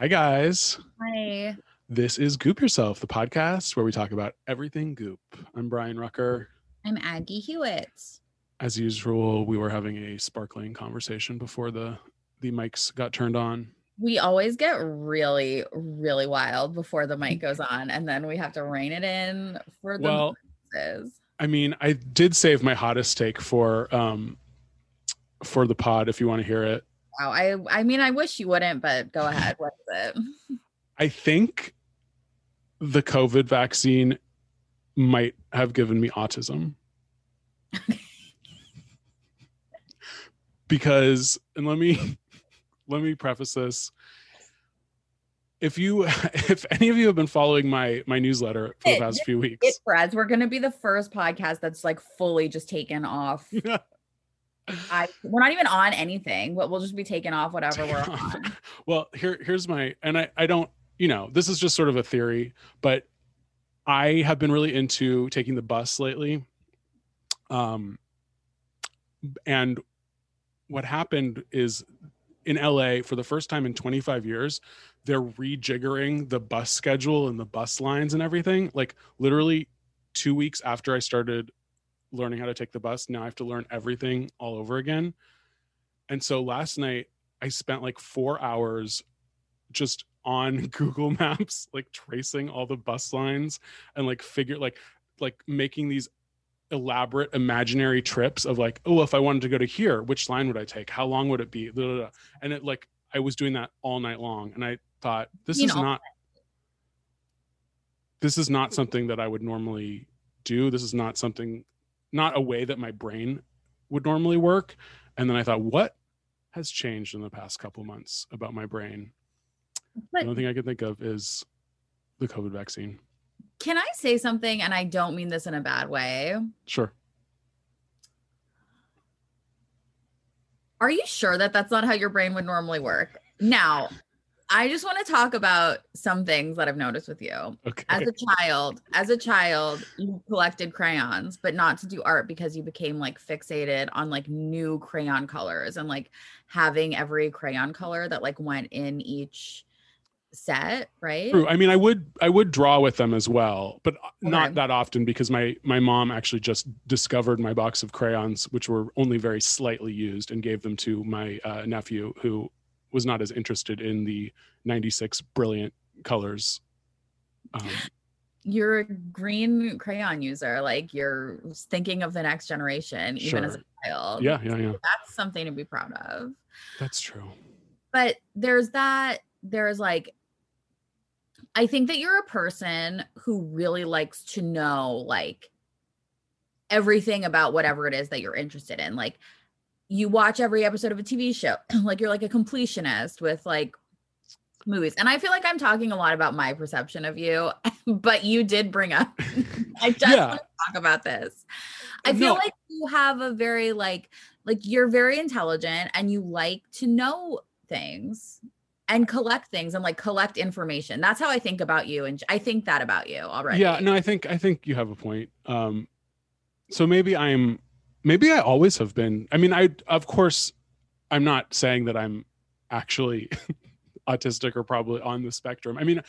Hi, guys. Hi. This is Goop Yourself, the podcast where we talk about everything goop. I'm Brian Rucker. I'm Aggie Hewitt. As usual, we were having a sparkling conversation before the the mics got turned on. We always get really, really wild before the mic goes on, and then we have to rein it in for the Well. I mean, I did save my hottest take for um for the pod if you want to hear it. Wow. I I mean I wish you wouldn't, but go ahead. What is it? I think the COVID vaccine might have given me autism. because and let me let me preface this. If you if any of you have been following my my newsletter for the It- past few It weeks, Brad's, we're gonna be the first podcast that's like fully just taken off. I we're not even on anything, but we'll just be taking off whatever we're on. well, here here's my and I I don't, you know, this is just sort of a theory, but I have been really into taking the bus lately. Um and what happened is in LA for the first time in 25 years, they're rejiggering the bus schedule and the bus lines and everything. Like literally 2 weeks after I started learning how to take the bus, now I have to learn everything all over again. And so last night I spent like 4 hours just on Google Maps like tracing all the bus lines and like figure like like making these elaborate imaginary trips of like oh if I wanted to go to here which line would I take how long would it be Blah, blah, blah. and it like I was doing that all night long and I thought this mean is all not this is not something that I would normally do this is not something not a way that my brain would normally work and then I thought what has changed in the past couple months about my brain the only thing I can think of is the COVID vaccine. can I say something? And I don't mean this in a bad way. Sure. Are you sure that that's not how your brain would normally work? Now, I just want to talk about some things that I've noticed with you. Okay. As a child, as a child, you collected crayons, but not to do art because you became like fixated on like new crayon colors and like having every crayon color that like went in each set, right? True. I mean, I would I would draw with them as well, but not Okay. that often because my my mom actually just discovered my box of crayons, which were only very slightly used, and gave them to my uh, nephew, who was not as interested in the '96 brilliant colors. Um, You're a green crayon user, like you're thinking of the next generation, even as a child. yeah, yeah, yeah. That's something to be proud of. That's true. but there's that there's like i think that you're a person who really likes to know like everything about whatever it is that you're interested in like you watch every episode of a tv show like you're like a completionist with like movies. And I feel like I'm talking a lot about my perception of you, but you did bring up I just Yeah. want to talk about this. I feel No. like you have a very like like you're very intelligent and you like to know things and collect things and like collect information. That's how I think about you and I think that about you already. Yeah, no, I think I think you have a point. Um so maybe I'm maybe I always have been. I mean, I of course I'm not saying that I'm actually autistic or probably on the spectrum. I mean,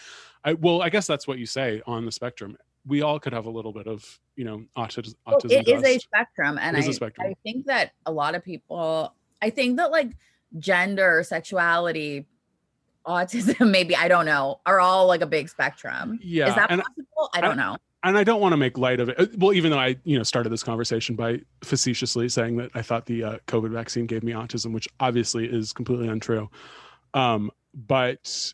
I well, I guess that's what you say on the spectrum. We all could have a little bit of, you know, autism. Well, autism it is a spectrum and is a I, spectrum. I think that a lot of people i think that like gender sexuality autism maybe i don't know are all like a big spectrum Yeah, is that possible i don't know and I don't want to make light of it. Uh, Well, even though I, you know, started this conversation by facetiously saying that I thought the uh, COVID vaccine gave me autism, which obviously is completely untrue. Um, but,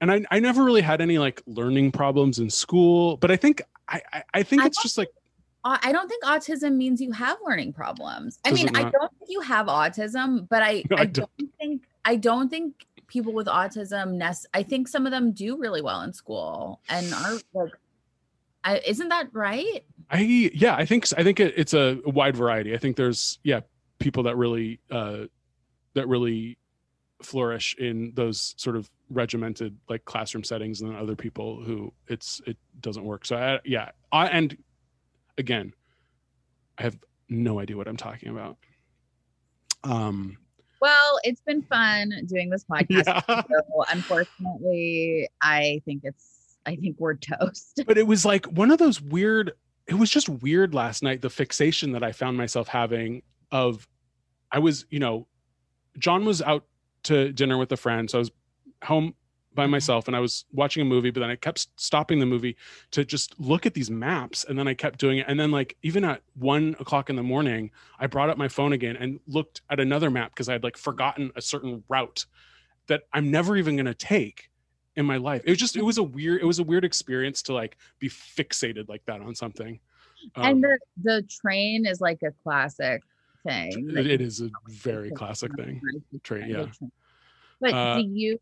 and I, I never really had any like learning problems in school. But I think, I, I, I think I it's just like, i don't think autism means you have learning problems i mean i don't think you have autism but i No, I i don't think i don't think people with autism nec- i think some of them do really well in school and are like I, isn't that right? I, yeah, I think, I think it, it's a wide variety. I think there's, yeah, people that really, uh, that really flourish in those sort of regimented like classroom settings and then other people who it's it doesn't work. So I, yeah I, and again i have no idea what i'm talking about. Um well it's been fun doing this podcast yeah so unfortunately i think it's i think we're toast. But it was like one of those weird it was just weird last night the fixation that i found myself having of i was you know john was out to dinner with a friend so i was home by mm-hmm. myself and i was watching a movie but then i kept stopping the movie to just look at these maps and then i kept doing it and then like even at one o'clock in the morning i brought up my phone again and looked at another map because i had like forgotten a certain route that i'm never even going to take in my life. It was just it was a weird it was a weird experience to like be fixated like that on something. Um, and the the train is like a classic thing that it, is a very classic thing. Train, train, yeah. but Uh, do you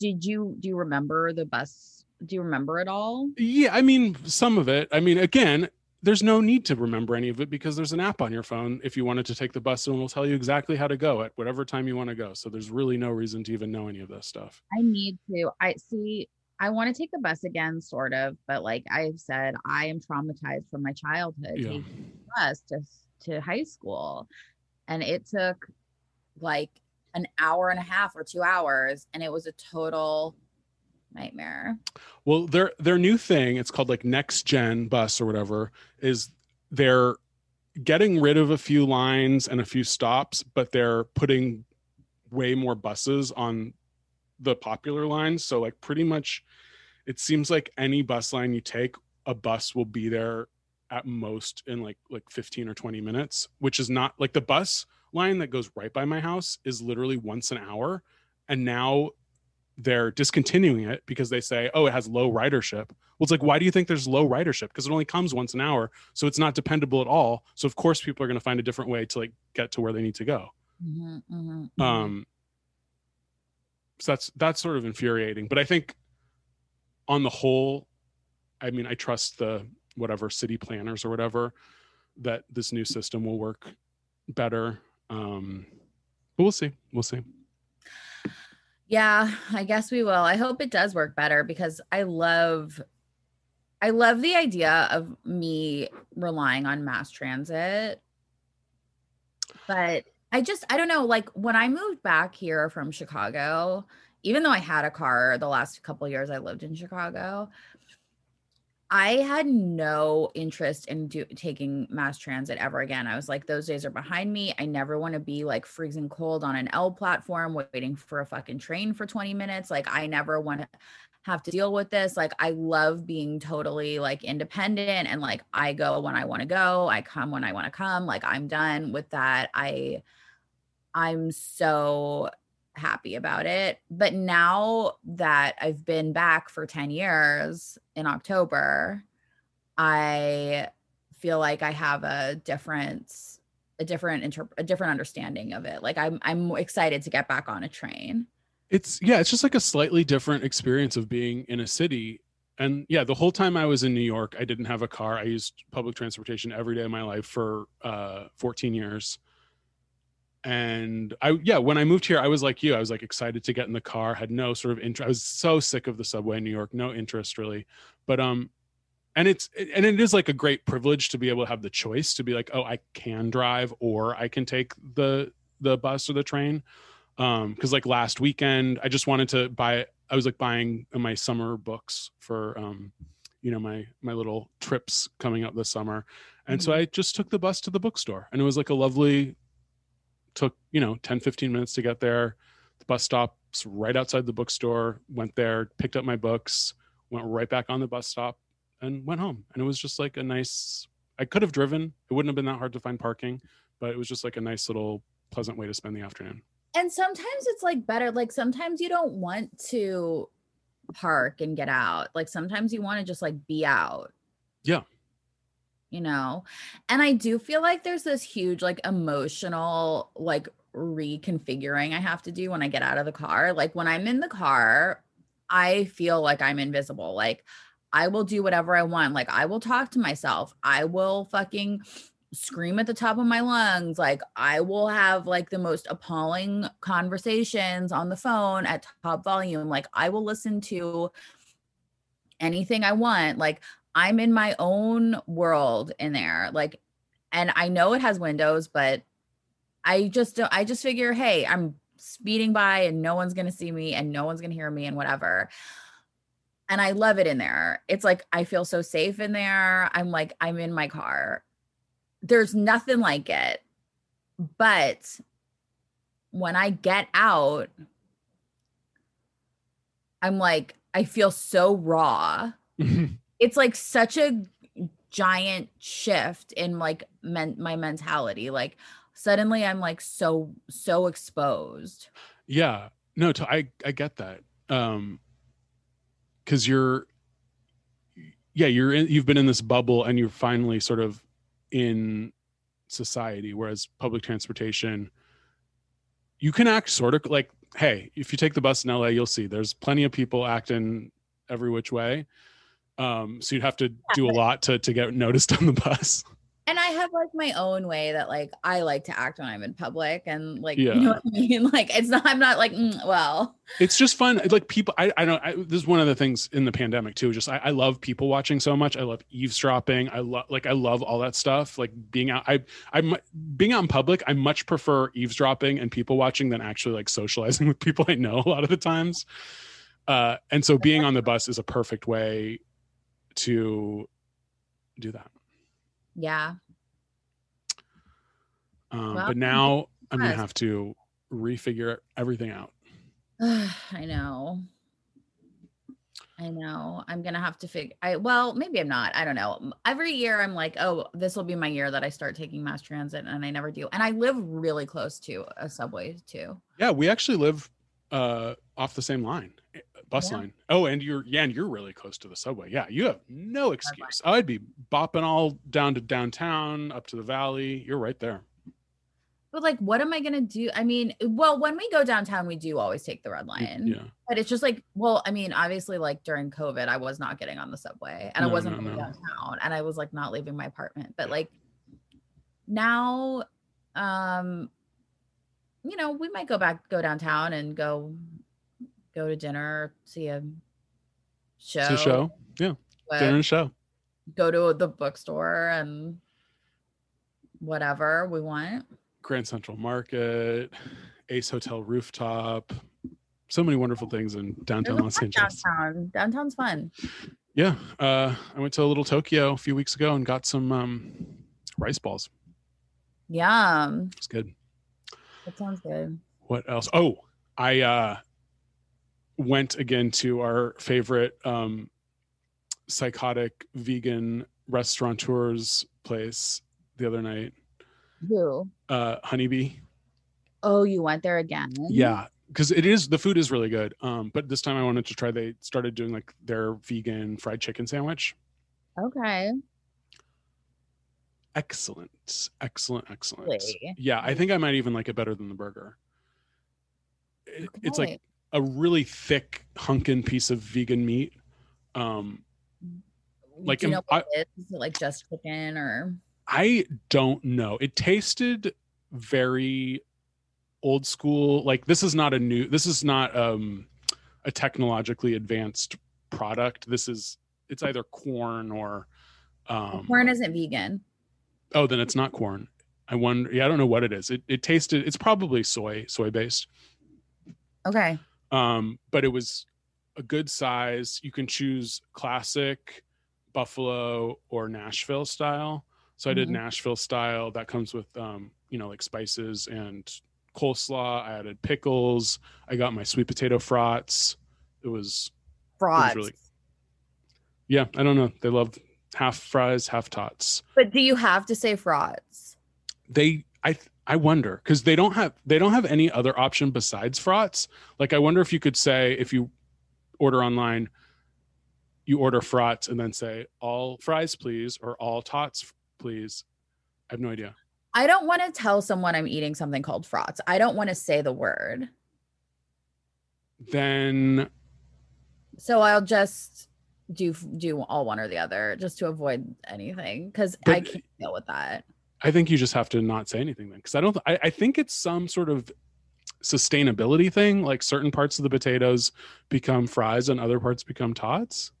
did you do you remember the bus? Do you remember it all? Yeah, I mean, some of it. I mean, again, there's no need to remember any of it because there's an app on your phone if you wanted to take the bus and it'll tell you exactly how to go at whatever time you want to go. So there's really no reason to even know any of this stuff. i need to i see i want to take the bus again sort of but like i've said i am traumatized from my childhood Yeah. taking the bus to, to high school and it took like an hour and a half or two hours and it was a total nightmare Well, their their new thing, it's called like next gen bus or whatever, is they're getting rid of a few lines and a few stops, but they're putting way more buses on the popular lines. So like pretty much it seems like any bus line you take, a bus will be there at most in like like 15 or 20 minutes, which is not like the bus line that goes right by my house is literally once an hour. And now they're discontinuing it because they say, oh, it has low ridership. Well, it's like, why do you think there's low ridership? Because it only comes once an hour. So it's not dependable at all. So of course people are going to find a different way to like get to where they need to go. Mhm, mhm, mhm. Um so that's that's sort of infuriating. But I think on the whole, I mean, I trust the whatever city planners or whatever that this new system will work better. Um but we'll see. We'll see. Yeah, I guess we will. I hope it does work better because I love I love the idea of me relying on mass transit. But I just I don't know like when I moved back here from Chicago, even though I had a car the last couple years I lived in Chicago, I had no interest in do, taking mass transit ever again. I was like, those days are behind me. I never want to be like freezing cold on an L platform waiting for a fucking train for 20 minutes. Like, I never want to have to deal with this. Like, I love being totally like independent and like I go when I want to go, I come when I want to come. Like, I'm done with that. I, I'm so happy about it. But now that I've been back for 10 years in October, I feel like I have a different a different inter- a different understanding of it. Like I'm I'm excited to get back on a train. it's yeah it's just like a slightly different experience of being in a city and yeah the whole time i was in new york i didn't have a car i used public transportation every day of my life for uh 14 years and i yeah when i moved here i was like you. I was like excited to get in the car had no sort of interest i was so sick of the subway in new york no interest really. But um and it's and it is like a great privilege to be able to have the choice to be like oh i can drive or i can take the the bus or the train. Um because like last weekend i just wanted to buy i was like buying my summer books for um you know my my little trips coming up this summer. And so i just took the bus to the bookstore and it was like a lovely took you know 10 15 minutes to get there. The bus stops right outside the bookstore went there picked up my books went right back on the bus stop and went home. And it was just like a nice i could have driven. It wouldn't have been that hard to find parking but it was just like a nice little pleasant way to spend the afternoon. And sometimes it's like better like sometimes you don't want to park and get out. Like sometimes you want to just like be out. Yeah. You know? And i do feel like there's this huge like emotional like reconfiguring i have to do when i get out of the car. Like when i'm in the car i feel like i'm invisible. Like i will do whatever i want. Like i will talk to myself. I will fucking scream at the top of my lungs. Like i will have like the most appalling conversations on the phone at top volume. Like i will listen to anything i want. Like i'm in my own world in there like and i know it has windows but i just i just figure hey i'm speeding by and no one's gonna see me and no one's gonna hear me and whatever and i love it in there it's like i feel so safe in there i'm like i'm in my car there's nothing like it. But when I get out, I'm like, I feel so raw. It's like such a giant shift in like men- my mentality. Like suddenly I'm like so, so exposed. yeah no to, i i get that um because you're yeah you're in, you've been in this bubble and you're finally sort of in society whereas public transportation you can act sort of like hey if you take the bus in la you'll see there's plenty of people acting every which way um so you'd have to do a lot to to get noticed on the bus. And I have like my own way that like I like to act when I'm in public and like, Yeah. you know what I mean? Like it's not, I'm not like, "Mm, well, it's just fun. Like people i i don't I, this is one of the things in the pandemic too just I, I love people watching so much. I love eavesdropping. I love like i love all that stuff like being out i i'm being out in public i much prefer eavesdropping and people watching than actually like socializing with people i know a lot of the times. Uh and so being on the bus is a perfect way to do that yeah. um Well, but now i'm gonna have to refigure everything out I know. I know. I'm gonna have to figure. I well, maybe I'm not. I don't know. Every year, I'm like, oh, this will be my year that I start taking mass transit, and I never do. And I live really close to a subway too. Yeah, we actually live uh off the same line, bus Yeah. line. Oh, and you're yeah, and you're really close to the subway. Yeah, you have no excuse. I'd be bopping all down to downtown, up to the valley. You're right there. But like, what am I gonna do? I mean, well, when we go downtown, we do always take the red line. Yeah. But it's just like, well, I mean, obviously, like during COVID, I was not getting on the subway and I wasn't no, going no. downtown and I was like not leaving my apartment. But like now, um, you know, we might go back, go downtown and go go to dinner, see a show, It's a show. Yeah. but Dinner and show. go to the bookstore and whatever we want. Grand Central Market, Ace Hotel rooftop. So many wonderful things in downtown Los Angeles. downtown. Downtown's fun. Yeah. Uh I went to a little Tokyo a few weeks ago and got some um rice balls. Yum. It's good. That sounds good. what else oh i uh went again to our favorite um psychotic vegan restaurateurs place the other night Who? uh honeybee Oh, you went there again? yeah because it is the food is really good um but this time i wanted to try they started doing like their vegan fried chicken sandwich Okay. excellent excellent excellent Really? yeah i think i might even like it better than the burger It- it's like Okay. A really thick hunkin piece of vegan meat. Um, like, Do you know what it is? Is it like just chicken or I don't know. It tasted very old school. Like this is not a new. This is not um, a technologically advanced product. This is it's either corn or um, corn isn't vegan? oh then it's not corn i wonder yeah i don't know what it is it, it tasted it's probably soy soy based Okay. Um but it was a good size. You can choose classic buffalo or nashville style. So i did Mhm. nashville style. That comes with um you know like spices and coleslaw. I added pickles. I got my sweet potato frats. It was Frauds. really- yeah i don't know. They love half fries half tots. But do you have to say frauds? they i i wonder because they don't have they don't have any other option besides frauds like i wonder if you could say if you order online you order frauds and then say all fries please or all tots please i have no idea I don't want to tell someone I'm eating something called frauds. I don't want to say the word. then So I'll just do do all one or the other just to avoid anything because I can't deal with that. I think you just have to not say anything then because i don't I, I think it's some sort of sustainability thing like certain parts of the potatoes become fries and other parts become tots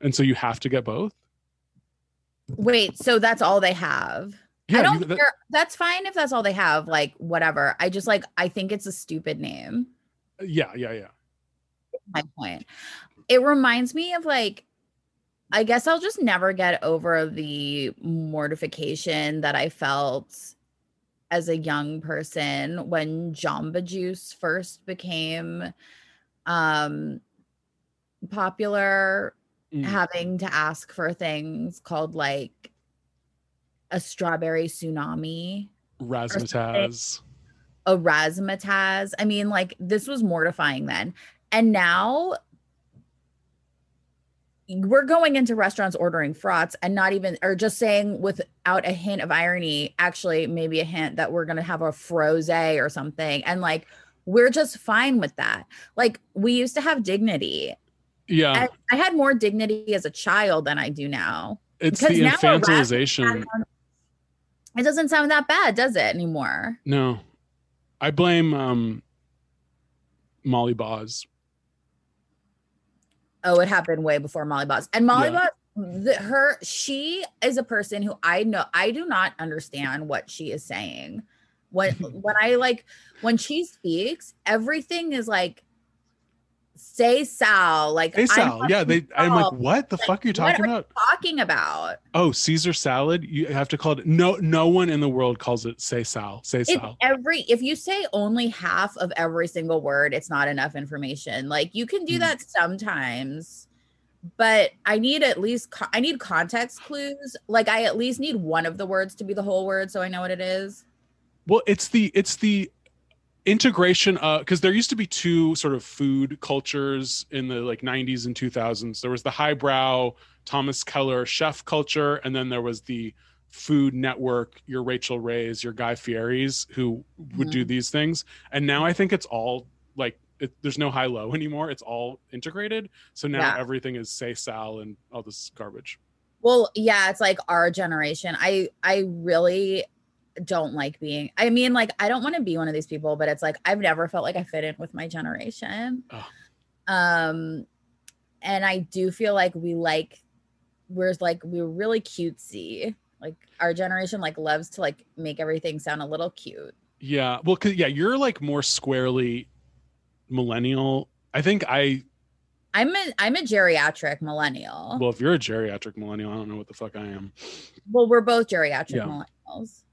and so you have to get both Wait, so that's all they have? I yeah don't you, that- care. That's fine if that's all they have. Like whatever. I just like I think it's a stupid name. Uh, yeah yeah yeah my point. It reminds me of like, I guess I'll just never get over the mortification that I felt as a young person when Jamba Juice first became um popular Mm. having to ask for things called like a strawberry tsunami razzmatazz a razzmatazz. I mean, like this was mortifying then. And now we're going into restaurants ordering frauds and not even or just saying without a hint of irony, actually maybe a hint that we're gonna have a froze or something. And like we're just fine with that. Like we used to have dignity. yeah I, I had more dignity as a child than I do now. it's because the now infantilization It doesn't sound that bad, does it anymore? no i blame um molly Baz. Oh, it happened way before Molly Baz. And Molly Yeah. Baz, the, her, she is a person who I know, I do not understand what she is saying. When when I like when she speaks, everything is like say Sal, like I'm sal yeah they fucking i'm like what the fuck are you What talking are you about talking about. oh caesar salad you have to call it no no one in the world calls it say sal say sal every if you say only half of every single word, it's not enough information. Like you can do Mm. that sometimes, but I need at least co- I need context clues. Like I at least need one of the words to be the whole word, so I know what it is. well it's the it's the integration uh because there used to be two sort of food cultures in the like 90s and 2000s there was the highbrow thomas keller chef culture and then there was the food network your rachel rays your guy fieri's who would do these things. And now i think it's all like it, there's no high low anymore. It's all integrated. So now Yeah. everything is say sal and all this garbage. Well, yeah, it's like our generation. I I really don't like being. I mean, like I don't want to be one of these people, but it's like I've never felt like I fit in with my generation. Oh. Um, and I do feel like we like we're like we're really cutesy. Like our generation like loves to like make everything sound a little cute. Yeah. Well, cause yeah, you're like more squarely millennial. I think I, I'm a I'm a geriatric millennial. well, if you're a geriatric millennial, I don't know what the fuck I am. well, we're both geriatric Yeah. millennials.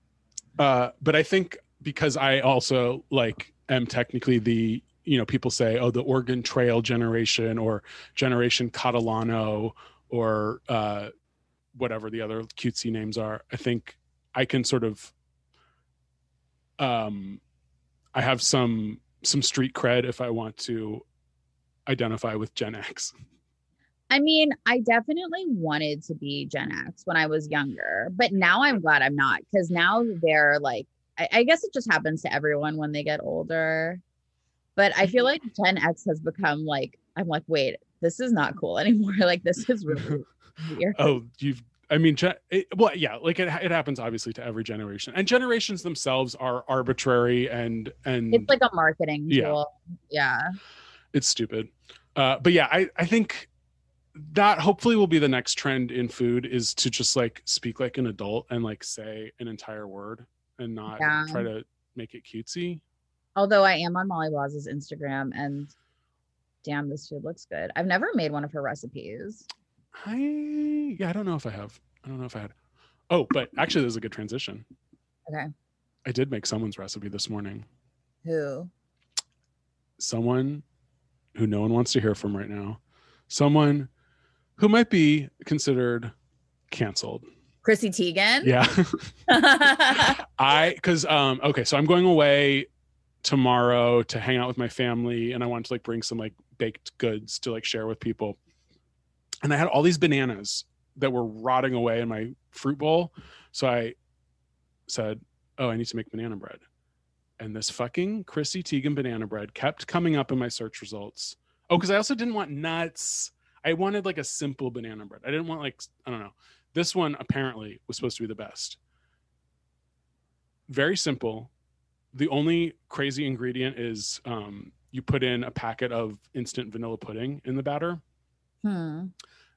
Uh, but I think because I also like am technically the, you know, people say, oh, the Oregon Trail generation or Generation Catalano or uh, whatever the other cutesy names are. I think I can sort of, um, I have some some street cred if I want to identify with Gen X. I mean, I definitely wanted to be Gen X when I was younger, but now I'm glad I'm not because now they're like, I, I guess it just happens to everyone when they get older. But I feel like Gen X has become like, I'm like, wait, this is not cool anymore. Like, this is really weird. oh, you've. I mean, it, well, yeah, like it, it happens obviously to every generation, and generations themselves are arbitrary and and It's like a marketing Yeah. tool. Yeah. it's stupid. Uh, but yeah, I I think that hopefully will be the next trend in food is to just like speak like an adult and like say an entire word and not Yeah. try to make it cutesy. Although I am on Molly Baz's Instagram and damn, this food looks good. I've never made one of her recipes. I yeah, I don't know if I have. I don't know if I had. Oh, but actually, there's a good transition. Okay. I did make someone's recipe this morning. Who? Someone who no one wants to hear from right now. Someone who might be considered canceled. Chrissy Teigen? Yeah. I because um okay, so I'm going away tomorrow to hang out with my family and I wanted to like bring some like baked goods to like share with people. And I had all these bananas that were rotting away in my fruit bowl. So I said, Oh, I need to make banana bread. And this fucking Chrissy Teigen banana bread kept coming up in my search results. Oh, because I also didn't want nuts. I wanted like a simple banana bread. I didn't want like I don't know. This one apparently was supposed to be the best. Very simple. The only crazy ingredient is um, you put in a packet of instant vanilla pudding in the batter, hmm.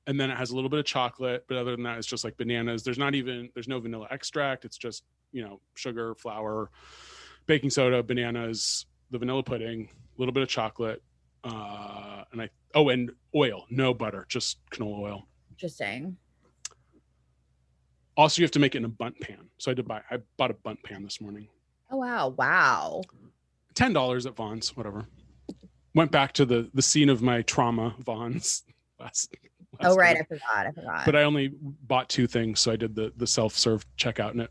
and then it has a little bit of chocolate. But other than that, it's just like bananas. There's not even there's no vanilla extract. It's just you know sugar, flour, baking soda, bananas, the vanilla pudding, a little bit of chocolate, uh, and I oh and oil, no butter, just canola oil. Interesting. Also, you have to make it in a Bundt pan. So I did buy. I bought a Bundt pan this morning. Oh wow. Wow. Ten dollars at Vons. Whatever. Went back to the the scene of my trauma, Vons. Last, Oh right, week. I forgot. I forgot. But I only bought two things, so I did the the self serve checkout, and it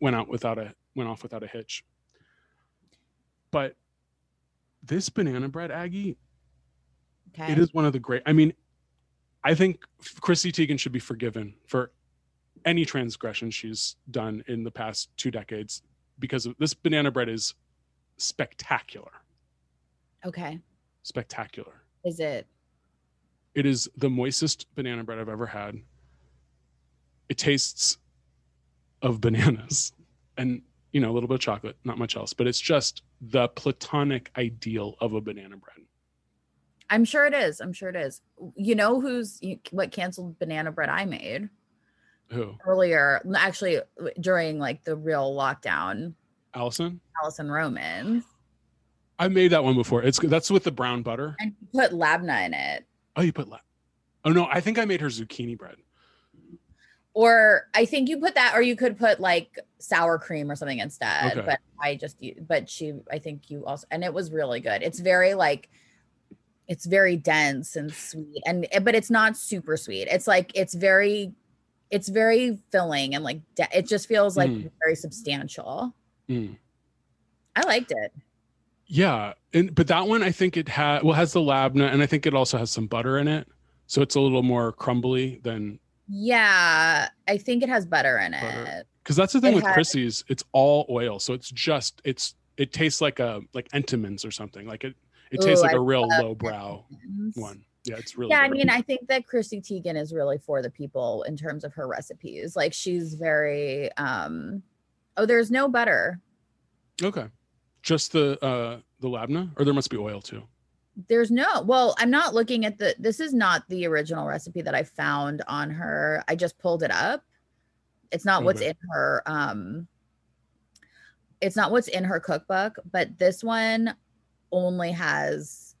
went out without a went off without a hitch. But this banana bread, Aggie, okay. it is one of the great. I mean, I think Chrissy Teigen should be forgiven for any transgression she's done in the past two decades because this banana bread is spectacular. Okay. Spectacular. Is it? It is the moistest banana bread I've ever had. It tastes of bananas and you know a little bit of chocolate, not much else, but it's just the platonic ideal of a banana bread. I'm sure it is. I'm sure it is. You know who's you- what canceled banana bread I made Who? earlier? Actually, during like the real lockdown, Alison? Alison Roman, I made that one before. It's that's with the brown butter. and you put labna in it. Oh, you put la- Oh no, I think I made her zucchini bread. Or I think you put that, or you could put like sour cream or something instead. Okay. But I just, but she, I think you also, and it was really good. It's very like, it's very dense and sweet, and eh, but it's not super sweet. It's like it's very, it's very filling and like de- it just feels like Mm. very substantial. Mm. I liked it. Yeah, and but that one I think it has well it has the labna and I think it also has some butter in it, so it's a little more crumbly than Yeah, I think it has butter in it. because that's the thing It with had- Chrissy's. It's all oil, so it's just it's it tastes like a like Entenmann's or something. Like it it tastes Ooh, like I a real lowbrow one. Yeah, it's really yeah, I mean, I think that Chrissy Teigen is really for the people in terms of her recipes. Like she's very um oh, there's no butter. okay, just the uh the labna, or there must be oil too. There's no well, I'm not looking at the this is not the original recipe that I found on her. I just pulled it up. It's not what's in her um it's not what's in her cookbook, but this one only has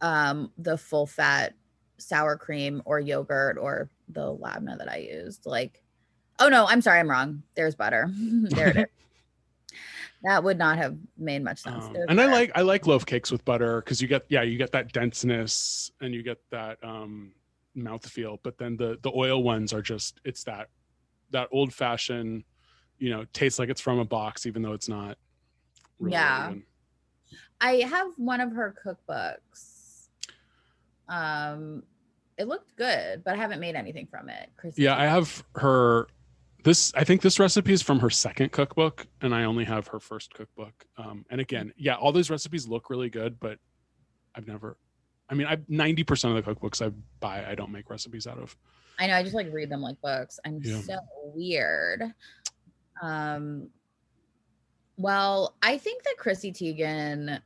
um the full fat sour cream or yogurt or the labna that I used. Like, oh no, I'm sorry, I'm wrong. There's butter. there it is. That would not have made much sense. Um, and I like I like loaf cakes with butter because you get yeah you get that denseness and you get that um mouthfeel, but then the the oil ones are just it's that that old fashioned, you know, tastes like it's from a box even though it's not. really Yeah. I have one of her cookbooks. Um, it looked good, but I haven't made anything from it. Chrissy Yeah, I have her this i think this recipe is from her second cookbook and i only have her first cookbook um, and again yeah all those recipes look really good but i've never i mean i 90% of the cookbooks i buy i don't make recipes out of I know. I just like read them like books. I'm Yeah. so weird. Um. Well, I think that Chrissy Teigen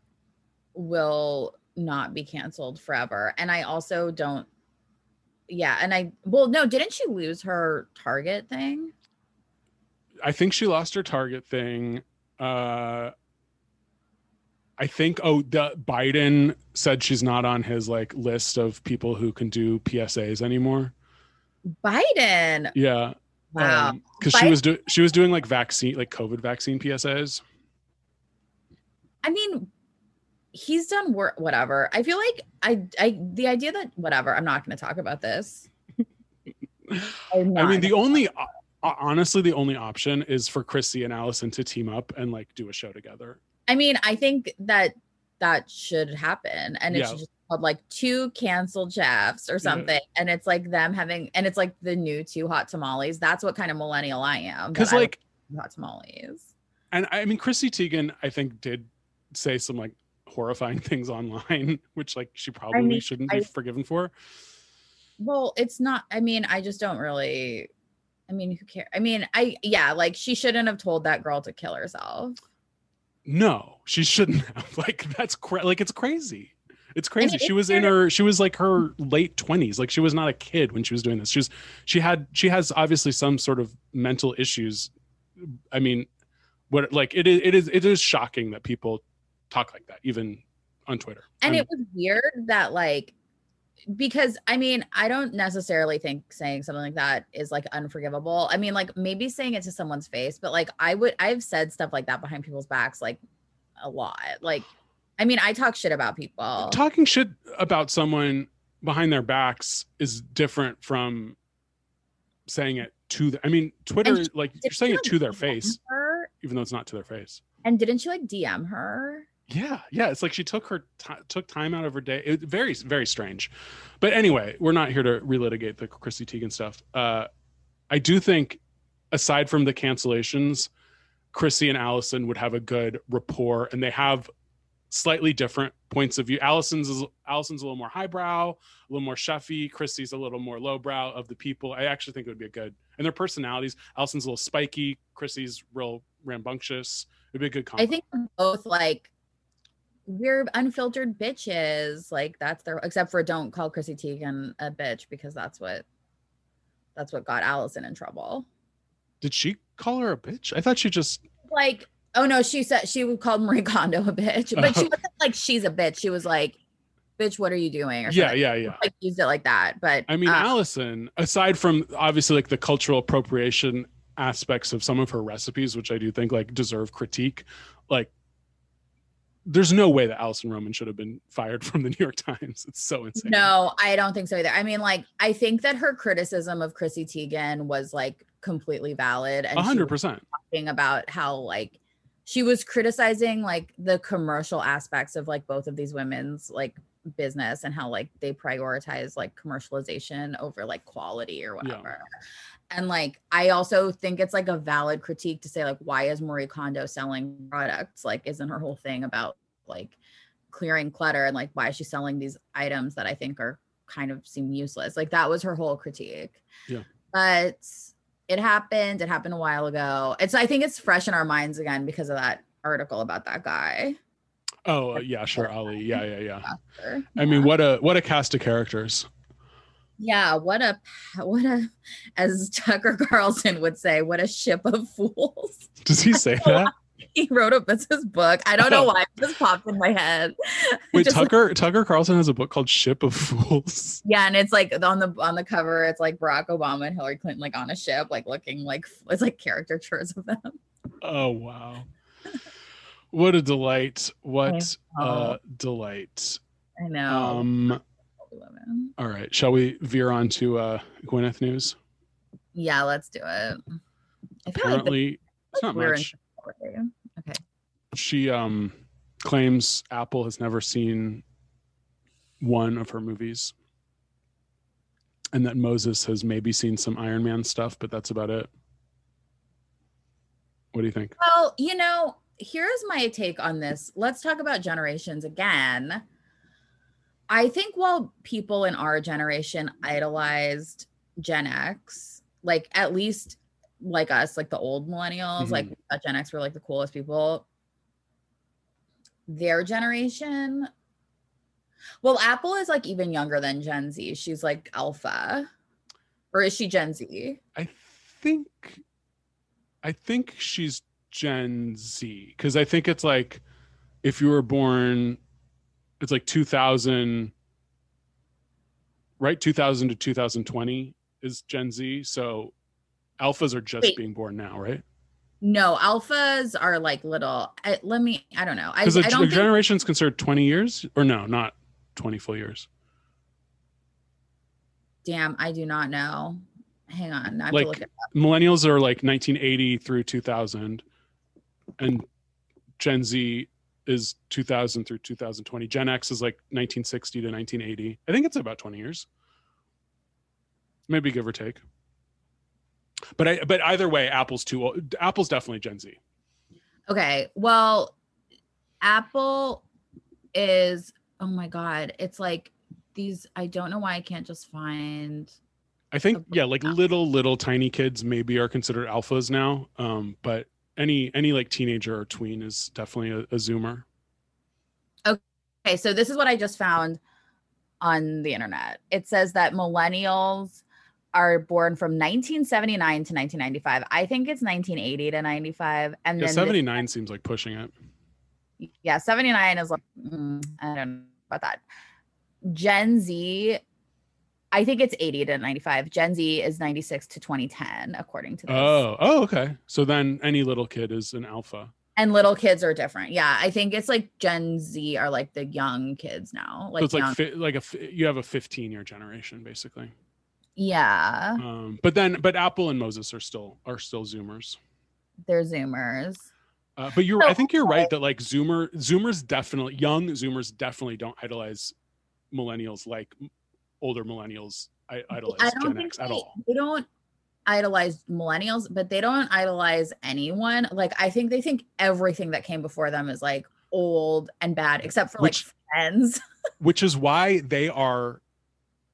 will not be canceled forever, and I also don't. Yeah, and I well, no, didn't she lose her Target thing? i think she lost her target thing uh i think oh the biden said she's not on his like list of people who can do psas anymore Biden. yeah Wow. because she was do- she was doing like vaccine like covid vaccine psas I mean, he's done work. Whatever. I feel like I, I, the idea that whatever. I'm not going to talk about this. I mean, the only honestly, the only option is for Chrissy and Alison to team up and like do a show together. I mean, I think that that should happen, and it Yeah. should just called like two canceled chefs or mm-hmm. something, and it's like them having, and it's like the new two hot tamales. That's what kind of millennial I am. Because like, hot tamales. and I mean, Chrissy Teigen, I think did say some like horrifying things online, which like she probably mean, shouldn't be forgiven for. Well, it's not. I mean, I just don't really. I mean, who cares? I mean, I yeah, like she shouldn't have told that girl to kill herself. No, she shouldn't have. Like that's cra- like it's crazy. It's crazy. it She was in her she was like her late 20s. Like she was not a kid when she was doing this. She was she had she has obviously some sort of mental issues. I mean, what like it is it is it is shocking that people talk like that even on Twitter. and I'm- it was weird that like because i mean i don't necessarily think saying something like that is like unforgivable i mean like maybe saying it to someone's face but like i would i've said stuff like that behind people's backs like a lot like i mean i talk shit about people talking shit about someone behind their backs is different from saying it to the, I mean, Twitter, she- like you're saying it to their face, her? even though it's not to their face. and didn't you like dm her Yeah, yeah. It's like she took her ti took time out of her day. It very very strange. But anyway, we're not here to relitigate the Chrissy Teigen stuff. Uh, I do think, aside from the cancellations, Chrissy and Alison would have a good rapport, and they have slightly different points of view. Alison's is Alison's a little more highbrow, a little more chefy. Chrissy's a little more lowbrow of the people. I actually think it would be a good and their personalities. Alison's a little spiky. Chrissy's real rambunctious. It'd be a good combo. i think both like we're unfiltered bitches like that's their except for don't call chrissy teigen a bitch because that's what that's what got alison in trouble Did she call her a bitch? I thought she just. like oh no she said she would call marie kondo a bitch but she wasn't like she's a bitch she was like bitch what are you doing or Yeah, something. yeah, yeah. like used it like that but I mean, uh, Alison, aside from obviously like the cultural appropriation aspects of some of her recipes, which I do think like deserve critique, like there's no way that Alison Roman should have been fired from the New York Times. It's so insane. no i don't think so either i mean like i think that her criticism of chrissy teigen was like completely valid and a she hundred was percent. talking about how like she was criticizing like the commercial aspects of like both of these women's like business and how like they prioritize like commercialization over like quality or Yeah. And like I also think it's like a valid critique to say like why is Marie Kondo selling products? Like isn't her whole thing about like clearing clutter and like why is she selling these items that I think are kind of seem useless? Like that was her whole critique. Yeah. But it happened. It happened a while ago. It's I think it's fresh in our minds again because of that article about that guy. Oh uh, yeah, sure, Ali. Yeah, yeah, yeah. I mean, what a what a cast of characters. Yeah, what a what a as Tucker Carlson would say, what a ship of fools. Does he say that? He wrote a his book. I don't know Oh. why it just popped in my head. Wait, Just like- Tucker Tucker Carlson has a book called Ship of Fools. yeah, and it's like on the on the cover, it's like Barack Obama and Hillary Clinton like on a ship, like looking like it's like caricatures of them. Oh wow. What a delight. What a delight. I know. Um women. all right. Shall we veer on to uh Gwyneth news? Yeah, let's do it. I feel like Apparently it's not we're in much. Okay. She um claims Apple has never seen one of her movies. And that Moses has maybe seen some Iron Man stuff, but that's about it. What do you think? Well, you know, here's my take on this. Let's talk about generations again. I think while people in our generation idolized Gen X, like at least like us, like the old millennials, Mhm. like Gen X were like the coolest people. Their generation, well, Apple is like even younger than Gen Z. She's like Alpha, or is she Gen Z? I think I think she's Gen Z because I think it's like if you were born, it's like 2000, right? 2000 to 2020 is Gen Z. So alphas are just Wait. being born now, right? No, alphas are like little. I, let me. I don't know. I, I don't a think generation's considered 20 years or no, not 20 full years. Damn, I do not know. Hang on. I have Like- to look at millennials are like 1980 through 2000 and gen z is 2000 through 2020 gen x is like 1960 to 1980 i think it's about 20 years. Maybe give or take. But i but either way apple's too old apple's definitely gen z. Okay. Well, Apple is oh my god, it's like these I don't know why I can't just find i think yeah like little little tiny kids maybe are considered alphas now um but any any like teenager or tween is definitely a, a zoomer Okay, so this is what I just found on the internet. It says that millennials are born from 1979 to 1995. I think it's 1980 to 95 and yeah then this- 79 seems like pushing it yeah 79 is like mm, i don't know about that gen z i think it's 80 to 95 gen z is 96 to 2010 according to this. Oh oh okay. So then any little kid is an alpha. And little kids are different. Yeah i think it's like gen z are like the young kids now like, so it's like fi- like a fi- you have a 15 year generation basically. Yeah. Um but then but apple and moses are still are still zoomers. They're zoomers. Uh, but you're So- i think you're right that like zoomer zoomers definitely young zoomers definitely don't idolize millennials like older millennials I, idolize i don't gen x at all they don't idolize millennials but they don't idolize anyone like i think they think everything that came before them is like old and bad except for Which- like friends which is why they are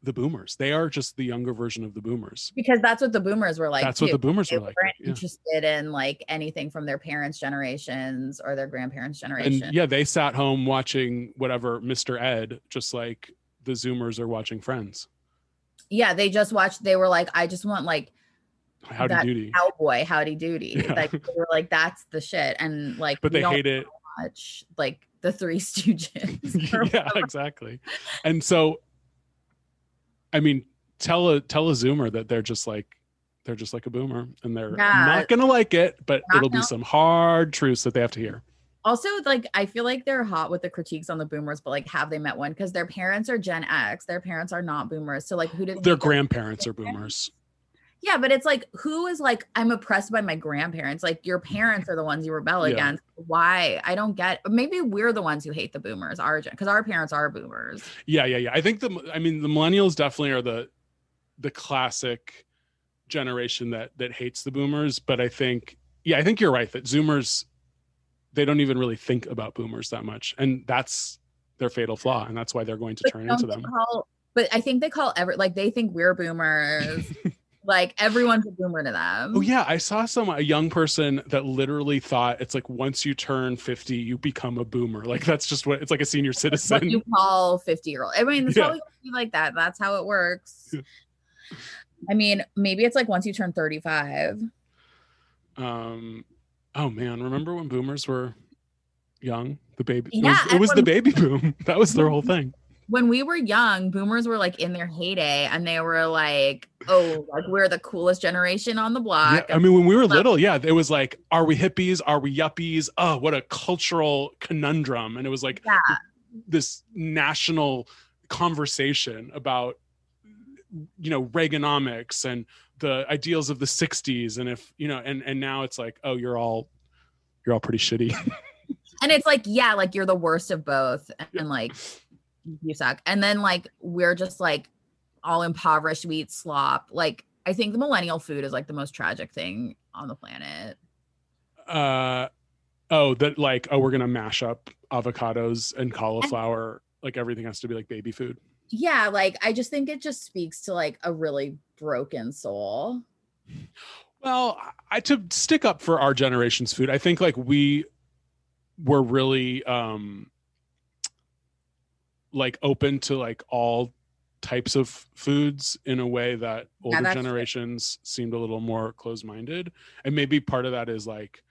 the boomers they are just the younger version of the boomers because that's what the boomers were like. that's what the boomers they were like weren't yeah. interested in like anything from their parents' generations or their grandparents' generation. and yeah they sat home watching whatever mr ed just like the zoomers are watching friends yeah, they just watched. They were like, I just want like howdy That doody cowboy, howdy doody. Yeah. Like they were like, that's the shit. And like, but they hate it watch like the Three Stooges. yeah exactly and so i mean tell a tell a zoomer that they're just like they're just like a boomer and they're Yeah. not gonna like it but Not it'll be some hard truths that they have to hear Also, like, I feel like they're hot with the critiques on the boomers, but like, have they met one? Because their parents are Gen X. Their parents are not boomers. So like, who did their grandparents are boomers Yeah, but it's like who is like I'm oppressed by my grandparents. Like your parents are the ones you rebel Yeah. against. Why? I don't get. Maybe we're the ones who hate the boomers. Our gen, because our parents are boomers. yeah yeah yeah i think the i mean the millennials definitely are the the classic generation that that hates the boomers but i think yeah i think you're right that zoomers they don't even really think about boomers that much and that's their fatal flaw and that's why they're going to But turn into them call- but I think they call every like they think we're boomers. like everyone's a boomer to them. Oh yeah, I saw some a young person that literally thought it's like once you turn 50, you become a boomer. Like that's just what it's like a senior citizen. you call 50 year old. I mean, it's Yeah. probably be like that. That's how it works. Yeah. I mean, maybe it's like once you turn 35. um oh man, remember when boomers were young? The baby it Yeah, was, it was the baby boom. That was their whole thing. when we were young, boomers were like in their heyday and they were like, oh, like we're the coolest generation on the Yeah, block. I mean, when we were little, yeah, it was like, are we hippies? Are we yuppies? Oh, what a cultural conundrum. And it was like yeah. this national conversation about you know reaganomics and the ideals of the 60s and if you know and and now it's like oh you're all you're all pretty shitty And it's like, yeah, like you're the worst of both. And like you suck. And then like we're just like all impoverished, we eat slop. Like I think the millennial food is like the most tragic thing on the planet. Uh, oh, that like oh we're gonna mash up avocados and cauliflower. Like everything has to be like baby food. Yeah, like I just think it just speaks to like a really broken soul. Well, I to stick up for our generation's food. I think like we were really um like open to like all types of foods in a way that Yeah, older true. generations seemed a little more closed-minded and maybe part of that is like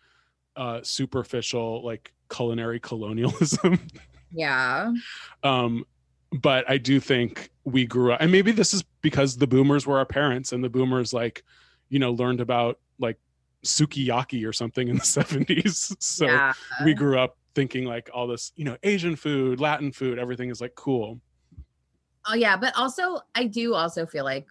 uh superficial like culinary colonialism Yeah. um but i do think we grew up and maybe this is because the boomers were our parents and the boomers like you know learned about like sukiyaki or something in the 70s so yeah. we grew up thinking like all this you know asian food latin food everything is like cool. Oh yeah, but also I do also feel like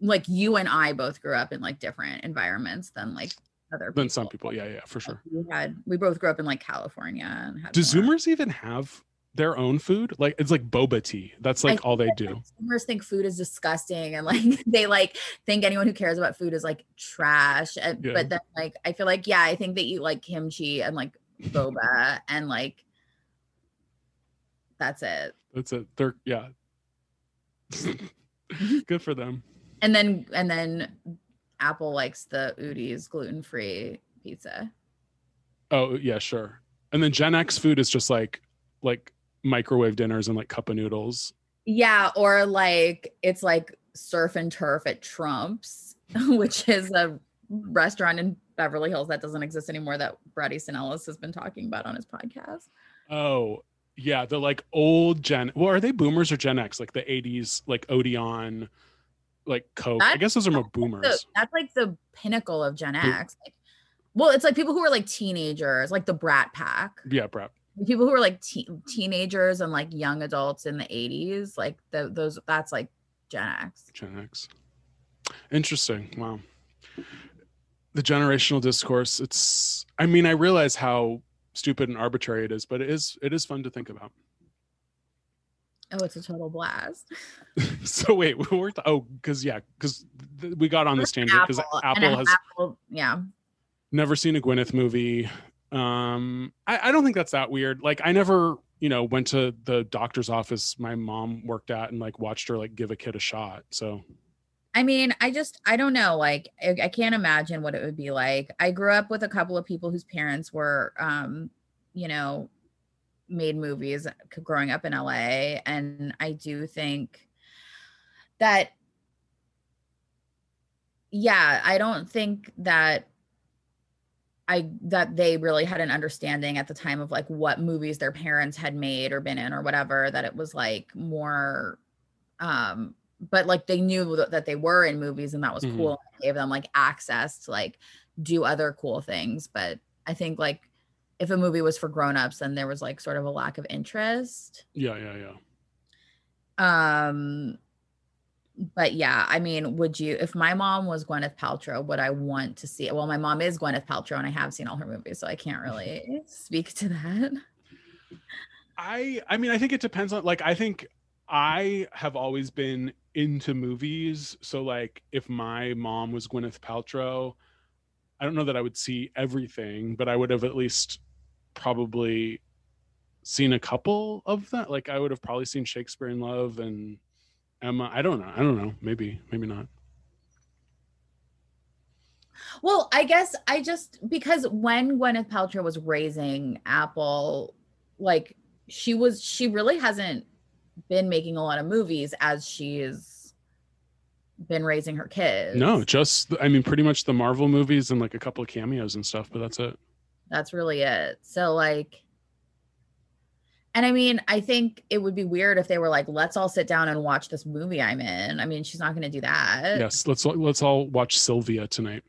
like you and I both grew up in like different environments than like other than some people. Yeah yeah for sure. We had we both grew up in like California and had do more- zoomers even have their own food like it's like boba tea that's like all they do Zoomers think food is disgusting and like they like think anyone who cares about food is like trash. And, Yeah. But then like I feel like yeah, I think they eat like kimchi and like boba and like that's it. that's it they're yeah good for them And then and then Apple likes the Udi's gluten free pizza. oh yeah sure and then gen x food is just like like microwave dinners and like cup of noodles Yeah, or like it's like surf and turf at Trump's, which is a restaurant in Beverly Hills that doesn't exist anymore that Bret Easton Ellis has been talking about on his podcast. oh yeah the like old gen well are they boomers or gen x like the 80s like odeon like coke i guess those are more boomers that's like the pinnacle of Gen X. Like, well, it's like people who are like teenagers, like the Brat Pack. yeah prep People who are like te- teenagers and like young adults in the 80s, like the, those that's like Gen X. Gen X. Interesting. Wow. The generational discourse. It's I mean, I realize how stupid and arbitrary it is, but it is it is fun to think about. Oh, it's a total blast. so wait, we were oh, because yeah, because th- we got on this tangent because and Apple has Apple, yeah. never seen a Gwyneth movie. Um, I, I don't think that's that weird. Like I never, you know, went to the doctor's office my mom worked at and like watched her like give a kid a shot. So I mean, I just I don't know. Like I, I can't imagine what it would be like. I grew up with a couple of people whose parents were um, you know, made movies growing up in LA and I do think that yeah, I don't think that I that they really had an understanding at the time of like what movies their parents had made or been in or whatever that it was like more um but like they knew that, they were in movies and that was Mhm. cool it gave them like access to like do other cool things but i think like if a movie was for grown-ups then there was like sort of a lack of interest yeah, yeah, yeah. um but yeah i mean would you if my mom was gwyneth paltrow would i want to see it? well my mom is gwyneth paltrow and i have seen all her movies so i can't really speak to that I I mean I think it depends on like I think I have always been into movies. So like if my mom was Gwyneth Paltrow, I don't know that I would see everything, but I would have at least probably seen a couple of that. Like I would have probably seen Shakespeare in Love and Emma. I don't know. I don't know. Maybe, maybe not. Well, I guess I just because when Gwyneth Paltrow was raising Apple, like she was, she really hasn't been making a lot of movies as she's been raising her kids. No, just I mean pretty much the Marvel movies and like a couple of cameos and stuff, but that's it. that's really it. So, like, and I mean, I think it would be weird if they were like, let's all sit down and watch this movie I'm in. I mean, she's not going to do that. Yes, let's let's all watch Sylvia tonight.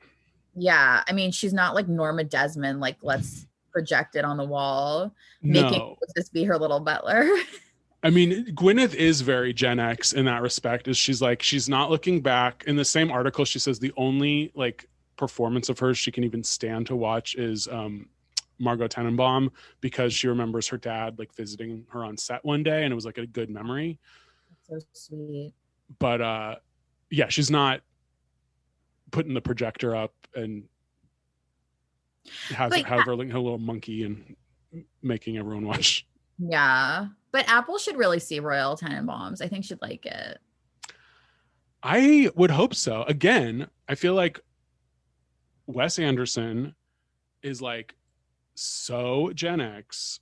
Yeah. I mean, she's not like Norma Desmond, like, let's project it on the wall, making this be her little butler. I mean, Gwyneth is very Gen X in that respect. Is she's like she's not looking back. In the same article, she says the only like performance of hers she can even stand to watch is um, Margot Tenenbaum because she remembers her dad like visiting her on set one day, and it was like a good memory. so sweet. But uh, yeah, she's not putting the projector up and has have her like a little monkey and making everyone watch. Yeah. But Apple should really see Royal Tenenbaums. I think she'd like it. I would hope so. Again, I feel like Wes Anderson is like so Gen X.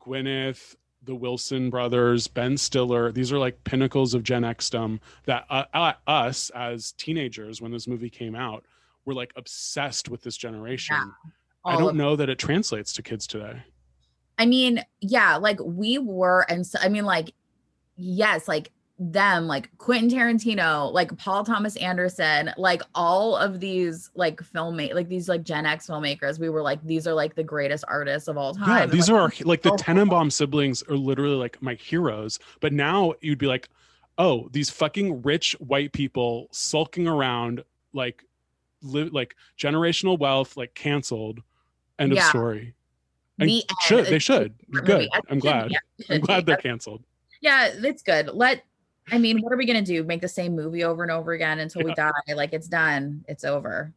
Gwyneth, the Wilson brothers, Ben Stiller, these are like pinnacles of Gen Xdom that uh, uh, us as teenagers, when this movie came out, were like obsessed with this generation. I don't know that it translates to kids today. I mean, yeah, like we were, and so, I mean, like, yes, like them, like Quentin Tarantino, like Paul Thomas Anderson, like all of these like filmmate, like these like Gen X filmmakers, we were like, these are like the greatest artists of all time. Yeah, And, these like, are our, like the Tenenbaum siblings are literally like my heroes. But now you'd be like, oh, these fucking rich white people sulking around like live like generational wealth, like canceled. End Yeah. of story. And the should end. they should good. I'm glad. I'm glad they're canceled. Yeah, it's good. Let I mean, what are we gonna do? Make the same movie over and over again until we die? Like it's done. It's over.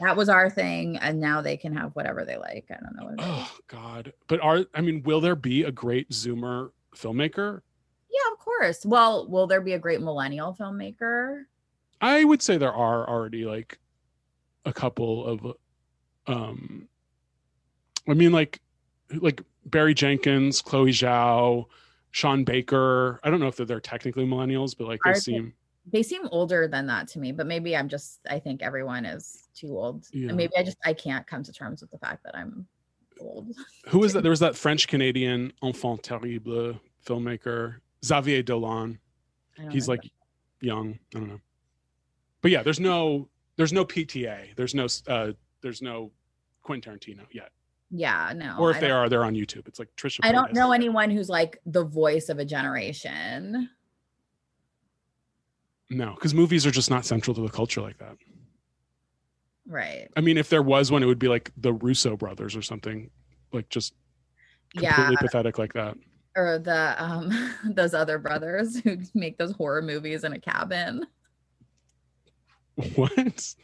That was our thing, and now they can have whatever they like. I don't know. What it is. Oh God. But are I mean, will there be a great Zoomer filmmaker? Yeah, of course. Well, will there be a great millennial filmmaker? I would say there are already like a couple of um I mean like like Barry Jenkins, Chloe Zhao, Sean Baker. I don't know if they're, they're technically millennials, but like they seem They seem older than that to me, but maybe I'm just I think everyone is too old. Yeah. And maybe I just I can't come to terms with the fact that I'm old. who was that? There was that French Canadian enfant terrible filmmaker, Xavier Dolan. He's like young. I don't know. But yeah, there's no there's no PTA. There's no uh there's no Quentin Tarantino yet. Yeah, no. or if I they are, they're on YouTube. It's like Trisha. I don't Paytas. know anyone who's like the voice of a generation. No, because movies are just not central to the culture like that. Right. I mean, if there was one, it would be like the Russo brothers or something, like just completely Yeah. pathetic like that. Or the um those other brothers who make those horror movies in a cabin. What?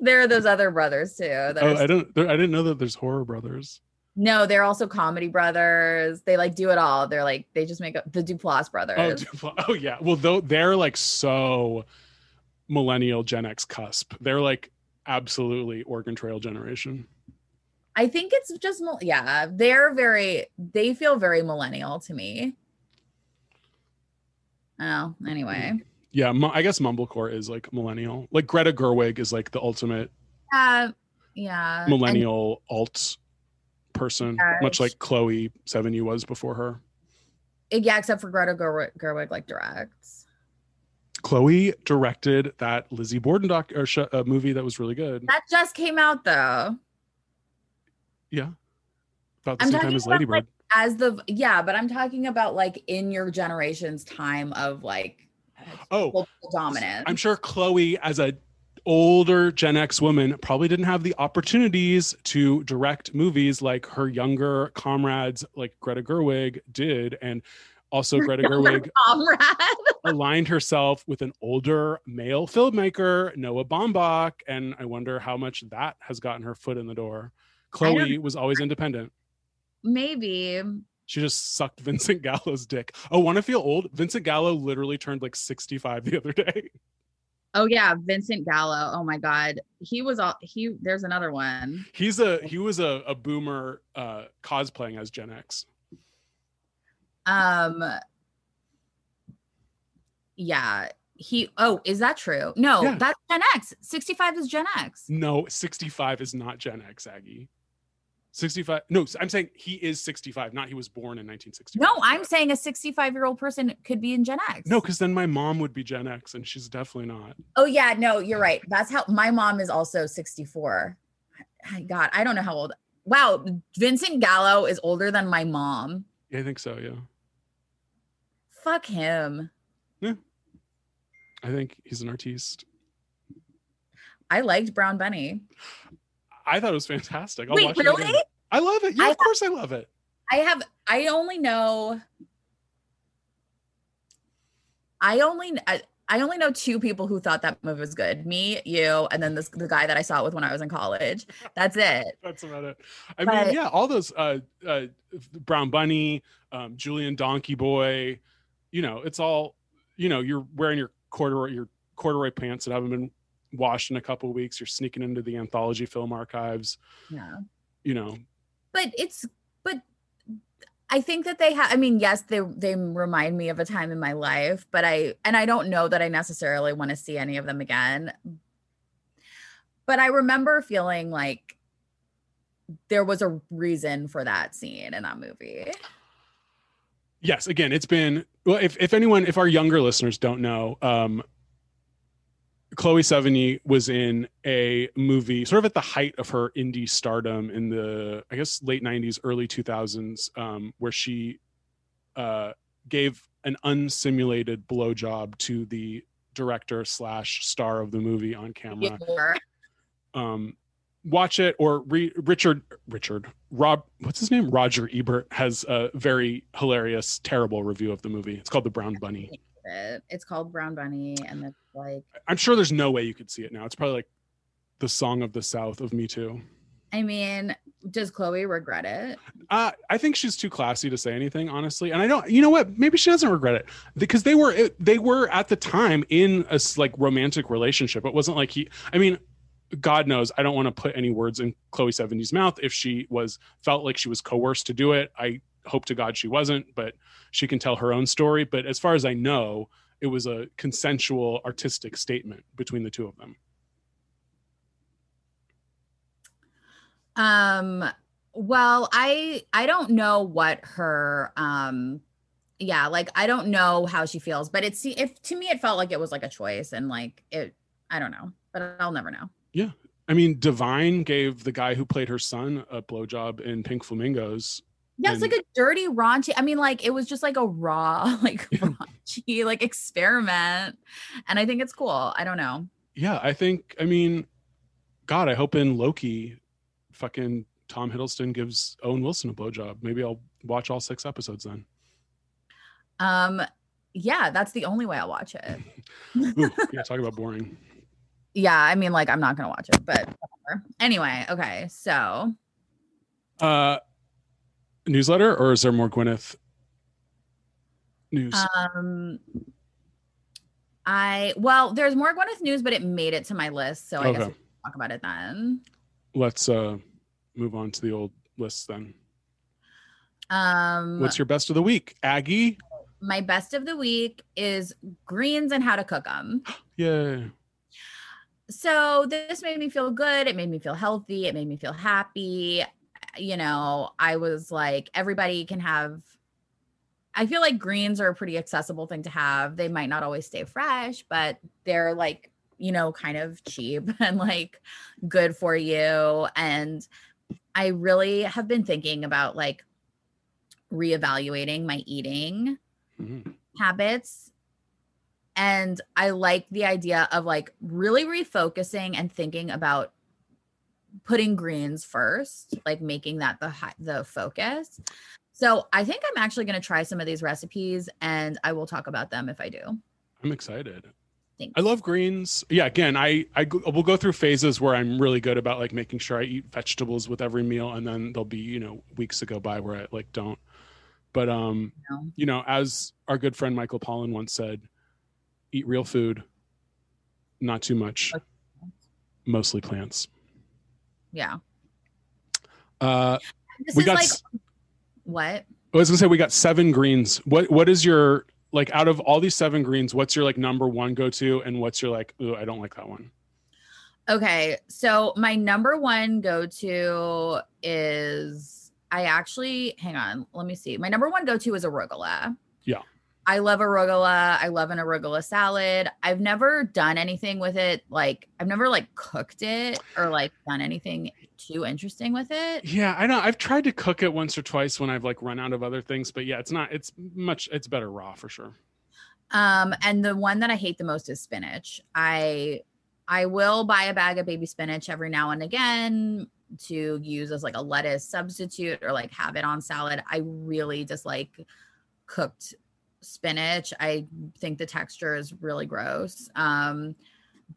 There are those other brothers too. Oh, are I don't. I didn't know that there's horror brothers. No, they're also comedy brothers. They like do it all. They're like they just make up the Duplass oh, brothers. Oh, Dupla- oh yeah. Well, though they're like so millennial Gen X cusp. They're like absolutely Oregon Trail generation. I think it's just yeah, they're very they feel very millennial to me. Oh, anyway. Hmm. Yeah, I guess Mumblecore is like millennial. Like Greta Gerwig is like the ultimate Uh yeah. and- millennial alt person, much like Chloe Sevigny was before her. yeah, except for Greta Gerwig, Gerwig like directs. Chloe directed that Lizzie Borden doc or sh- uh, movie that was really good. That just came out though. Yeah, about the I'm same time as about, Lady Bird. like, as the yeah, but I'm talking about like in your generation's time of like Oh, dominance. I'm sure Chloe, as a older Gen X woman, probably didn't have the opportunities to direct movies like her younger comrades, like Greta Gerwig, did, and also Greta Gerwig aligned herself with an older male filmmaker, Noah Baumbach, and I wonder how much that has gotten her foot in the door. Chloe was always independent. Maybe. She just sucked Vincent Gallo's dick. Oh, want to feel old? Vincent Gallo literally turned like 65 the other day. Oh yeah, Vincent Gallo. Oh my god. He was all he there's another one. He's a he was a, a boomer uh cosplaying as Gen X. Um Yeah. He oh, is that true? No, Yeah. that's Gen X. 65 is Gen X. No, 65 is not Gen X, Aggie. 65. No, I'm saying he is 65, not he was born in 1965. No, I'm saying a 65 year old person could be in Gen X. No, because then my mom would be Gen X and she's definitely not. Oh yeah, no, you're right. That's how my mom is also 64. My God, I don't know how old. Wow, Vincent Gallo is older than my mom. Yeah, I think so, yeah. Fuck him. yeah I think he's an artiste. I liked Brown Bunny. I thought it was fantastic. I'll Wait, really? I love it. Yeah, I of course I love it. I have I only know I only I, I only know two people who thought that movie was good. Me, you, and then this the guy that I saw it with when I was in college. That's it. That's about it. I But- mean, yeah, all those uh, uh, Brown Bunny, um, Julien Donkey Boy, you know, it's all, you know, you're wearing your corduroy your corduroy pants that haven't been washed in a couple weeks. You're sneaking into the anthology film archives. Yeah. You know, But it's but I think that they have I mean, yes, they they remind me of a time in my life, but I and I don't know that I necessarily want to see any of them again. But I remember feeling like there was a reason for that scene in that movie. yes. Again, it's been well. If if anyone, if our younger listeners don't know, um, Chloe Sevigny was in a movie sort of at the height of her indie stardom in the I guess late 90s early 2000s um, where she uh, gave an unsimulated blowjob to the director slash star of the movie on camera. Um, watch it or re- Richard Richard Rob what's his name? Roger Ebert has a very hilarious terrible review of the movie. It's called The Brown Bunny It- It's called Brown Bunny, and it's like I'm sure there's no way you could see it now it's probably like the song of the South of Me Too I mean, does Chloe regret it? Uh, I think she's too classy to say anything, honestly. And I don't, you know what? Maybe she doesn't regret it because they were, they were at the time in a like romantic relationship. It wasn't like he, I mean, God knows, I don't want to put any words in Chloe Sevigny's mouth. If she was, felt like she was coerced to do it, I hope to God she wasn't, but she can tell her own story. But as far as I know, it was a consensual artistic statement between the two of them. Um, well, I I don't know what her um yeah, like I don't know how she feels, but it's if to me it felt like it was like a choice and like it I don't know, but I'll never know. Yeah. I mean, Divine gave the guy who played her son a blowjob in Pink Flamingos. Yeah, it's like a dirty raunchy. I mean, like it was just like a raw, like raunchy, like experiment. And I think it's cool. I don't know. yeah, I think I mean, God, I hope in Loki, fucking Tom Hiddleston gives Owen Wilson a blowjob. Maybe I'll watch all six episodes then. Um, yeah, that's the only way I'll watch it. Ooh, yeah, talk about boring. Yeah, I mean, like I'm not gonna watch it, but whatever. Anyway, okay, so Uh, newsletter, or is there more Gwyneth news? um I well, there's more Gwyneth news, but it made it to my list, so I guess we can talk about it then. Let's uh move on to the old list then. Um What's your best of the week, Aggie? my best of the week is greens and how to cook them. Yeah. so this made me feel good it made me feel healthy it made me feel happy you know i was like everybody can have i feel like greens are a pretty accessible thing to have. They might not always stay fresh but they're like you know kind of cheap and like good for you. And i really have been thinking about like reevaluating my eating Mhm. habits. And i like the idea of like really refocusing and thinking about putting greens first like making that the the focus so i think i'm actually going to try some of these recipes and i will talk about them if i do I'm excited. Thanks. I love greens. Yeah, again, I I will go through phases where I'm really good about like making sure I eat vegetables with every meal, and then there'll be you know weeks that go by where I like don't. But um, No. you know, as our good friend Michael Pollan once said, eat real food, not too much, mostly plants. Yeah Uh, this we is got. like s- what I was gonna say we got seven greens. What what is your like out of all these seven greens? What's your like number one go to, and what's your like? Ooh, I don't like that one. Okay, so my number one go to is I actually hang on, let me see. My number one go to is arugula. Yeah. I love arugula. I love an arugula salad. I've never done anything with it. Like I've never like cooked it or like done anything too interesting with it. Yeah, I know. I've tried to cook it once or twice when I've like run out of other things, but yeah, it's not. It's much. It's better raw for sure. Um, and the one that I hate the most is spinach. I I will buy a bag of baby spinach every now and again to use as like a lettuce substitute or like have it on salad. I really dislike cooked spinach. I think the texture is really gross. Um,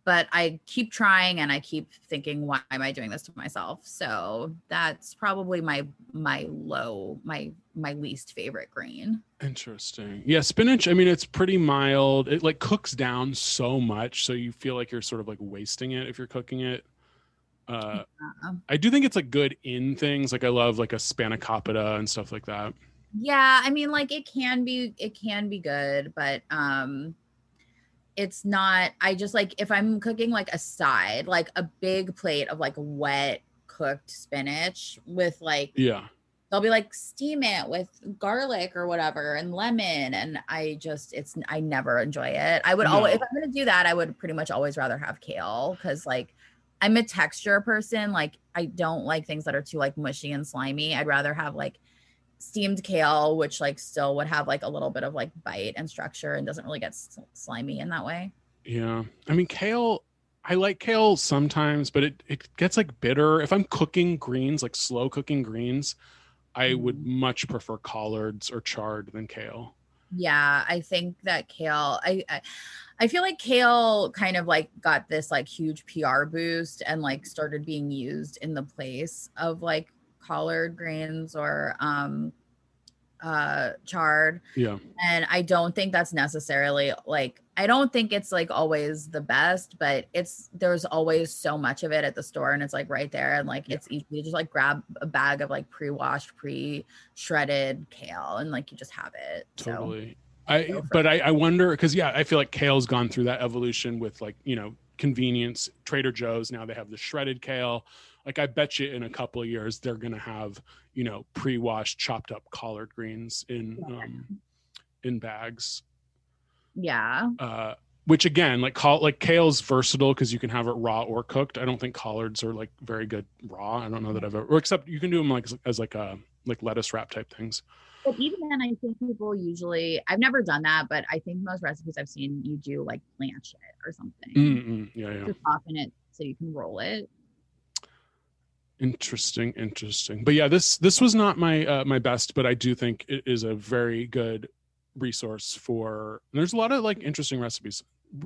but I keep trying and I keep thinking, why am I doing this to myself? So that's probably my my low, my my least favorite green. Interesting. Yeah, spinach, I mean, it's pretty mild. It like cooks down so much. So you feel like you're sort of like wasting it if you're cooking it. Uh, Yeah. I do think it's like good in things. Like I love like a spanakopita and stuff like that. Yeah, I mean like it can be it can be good, but um it's not I just like if I'm cooking like a side, like a big plate of like wet cooked spinach with like Yeah. they'll be like steam it with garlic or whatever and lemon and I just it's I never enjoy it. I would always if I'm going to do that, I would pretty much always rather have kale cuz like I'm a texture person, like I don't like things that are too like mushy and slimy. I'd rather have like steamed kale which like still would have like a little bit of like bite and structure and doesn't really get s- slimy in that way. Yeah. I mean, kale, I like kale sometimes, but it, it gets like bitter. If I'm cooking greens, like slow cooking greens, I would mm-hmm. much prefer collards or chard than kale. Yeah, I think that kale. I, I I feel like kale kind of like got this like huge PR boost and like started being used in the place of like collard greens or um uh chard Yeah. and I don't think that's necessarily like I don't think it's like always the best, but it's there's always so much of it at the store and it's like right there and like Yeah. it's easy to just like grab a bag of like pre-washed, pre-shredded kale and like you just have it. So Totally. I but I, I wonder because yeah, I feel like kale's gone through that evolution with like, you know, convenience. Trader Joe's now they have the shredded kale. Like I bet you in a couple of years they're gonna have, you know, pre-washed chopped up collard greens in um in bags. yeah. uh which again like call like kale's versatile because you can have it raw or cooked. I don't think collards are like very good raw. I don't know that i've ever or except you can do them like as like a like lettuce wrap type things. But even then, I think people usually, I've never done that, but I think most recipes I've seen, you do like blanch it or something. Mm-mm, yeah yeah. To soften it so you can roll it. Interesting interesting but yeah this this was not my uh my best but i do think it is a very good resource for there's a lot of like interesting recipes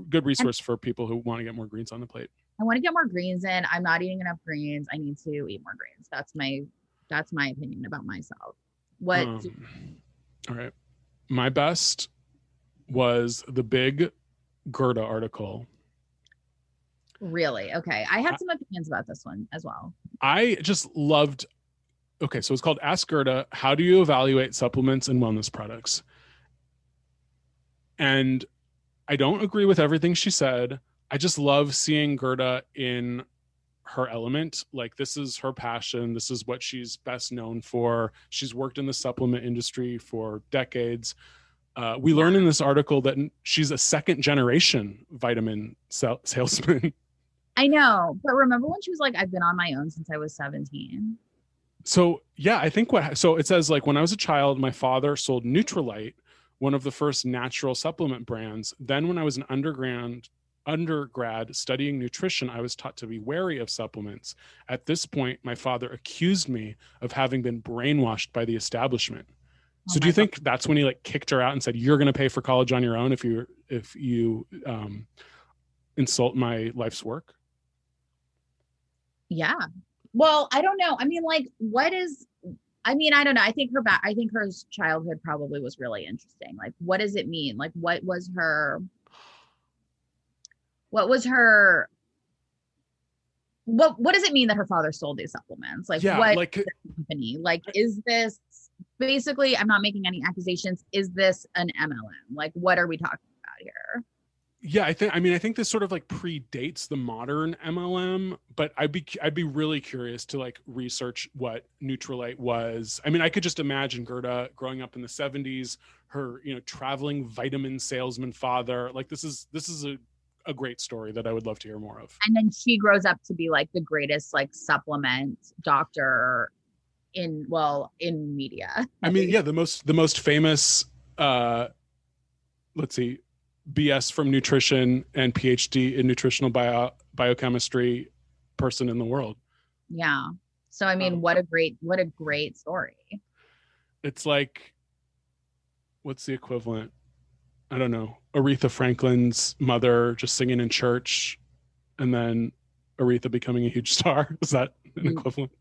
good resource for people who want to get more greens on the plate I want to get more greens in. I'm not eating enough greens. I need to eat more greens. That's my, that's my opinion about myself. What? Um, all right. My best was the big Gerda article. Really? Okay. I had some opinions about this one as well. I just loved. Okay, so it's called Ask Gerda How Do You Evaluate Supplements and Wellness Products? And I don't agree with everything she said. I just love seeing Gerda in her element. Like, this is her passion. This is what she's best known for. She's worked in the supplement industry for decades. Uh, we learn in this article that she's a second generation vitamin sal- salesman. I know, but remember when she was like, I've been on my own since I was 17? So yeah, I think what so it says like when I was a child, my father sold Nutrilite, one of the first natural supplement brands. Then when I was an undergrad undergrad studying nutrition, I was taught to be wary of supplements. At this point, my father accused me of having been brainwashed by the establishment. Oh So do you think that's when he like kicked her out and said, "You're going to pay for college on your own if you if you um, insult my life's work"? Yeah. Well, I don't know. I mean, like, what is? I mean, I don't know. I think her back. I think her childhood probably was really interesting. Like, what does it mean? Like, what was her? What was her? What What does it mean that her father sold these supplements? Like, yeah, what like company? Like, is this basically? I'm not making any accusations. Is this an MLM? Like, what are we talking about here? Yeah i think i mean i think this sort of like predates the modern mlm but i'd be i'd be really curious to like research what nutrilite was. I mean i could just imagine gerda growing up in the 70s her you know traveling vitamin salesman father. Like this is this is a, a great story that i would love to hear more of. And then she grows up to be like the greatest like supplement doctor in well in media. I mean yeah the most the most famous uh let's see bs from nutrition and phd in nutritional bio biochemistry person in the world yeah so i mean Um, what a great what a great story it's like what's the equivalent I don't know, Aretha Franklin's mother just singing in church and then Aretha becoming a huge star? Is that an Mm. equivalent?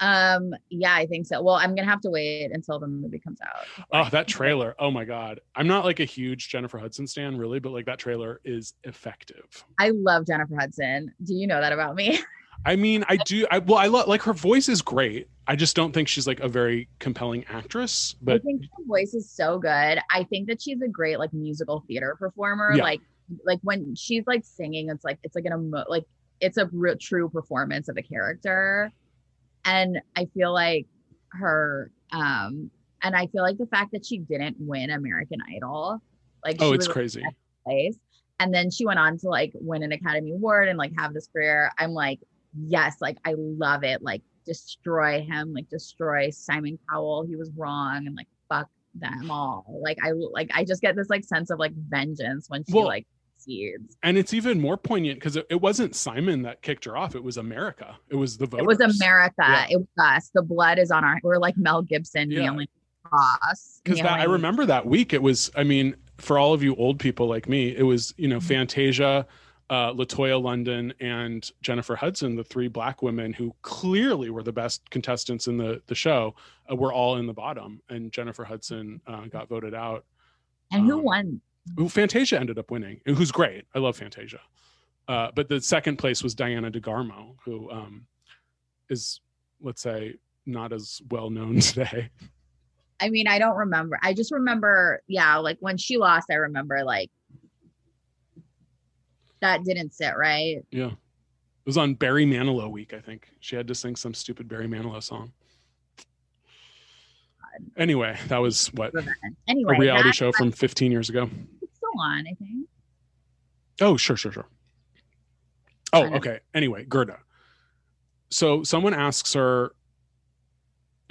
Um, yeah, I think so. Well, I'm gonna have to wait until the movie comes out. Oh, that trailer. Oh my God. I'm not like a huge Jennifer Hudson stan, really, but like that trailer is effective. I love Jennifer Hudson. Do you know that about me? I mean, I do. I well, I love like her voice is great. I just don't think she's like a very compelling actress. But I think her voice is so good. I think that she's a great like musical theater performer. Yeah. Like like when she's like singing, it's like it's like an emo- like it's a real true performance of a character. And I feel like her um and I feel like the fact that she didn't win American Idol, like oh, it's crazy. place. And then she went on to like win an Academy Award and like have this career. I'm like, yes, like I love it. Like destroy him, like destroy Simon Cowell. He was wrong and like fuck them all. Like I like I just get this like sense of like vengeance when she Well, like succeeds. And it's even more poignant because it, it wasn't Simon that kicked her off. It was America. It was the voters. It was America. Yeah. It was us. The blood is on our we're like Mel Gibson Yeah. nailing the cross. because I remember that week. It was, I mean, for all of you old people like me, it was you know Mhm. Fantasia, uh, Latoya London, and Jennifer Hudson, the three black women who clearly were the best contestants in the the show, uh, were all in the bottom, and Jennifer Hudson uh, got voted out. And who um, won? Who Fantasia ended up winning, who's great. I love Fantasia. Uh, but the second place was Diana DeGarmo, who um, is, let's say, not as well known today. I mean, I don't remember. I just remember, yeah, like when she lost, I remember like that didn't sit right. Yeah. It was on Barry Manilow week, I think. She had to sing some stupid Barry Manilow song. Anyway, that was what Anyway, a reality show from 15 years ago. On, I think. Oh, sure, sure, sure. Oh, okay. Anyway, Gerda. So someone asks her,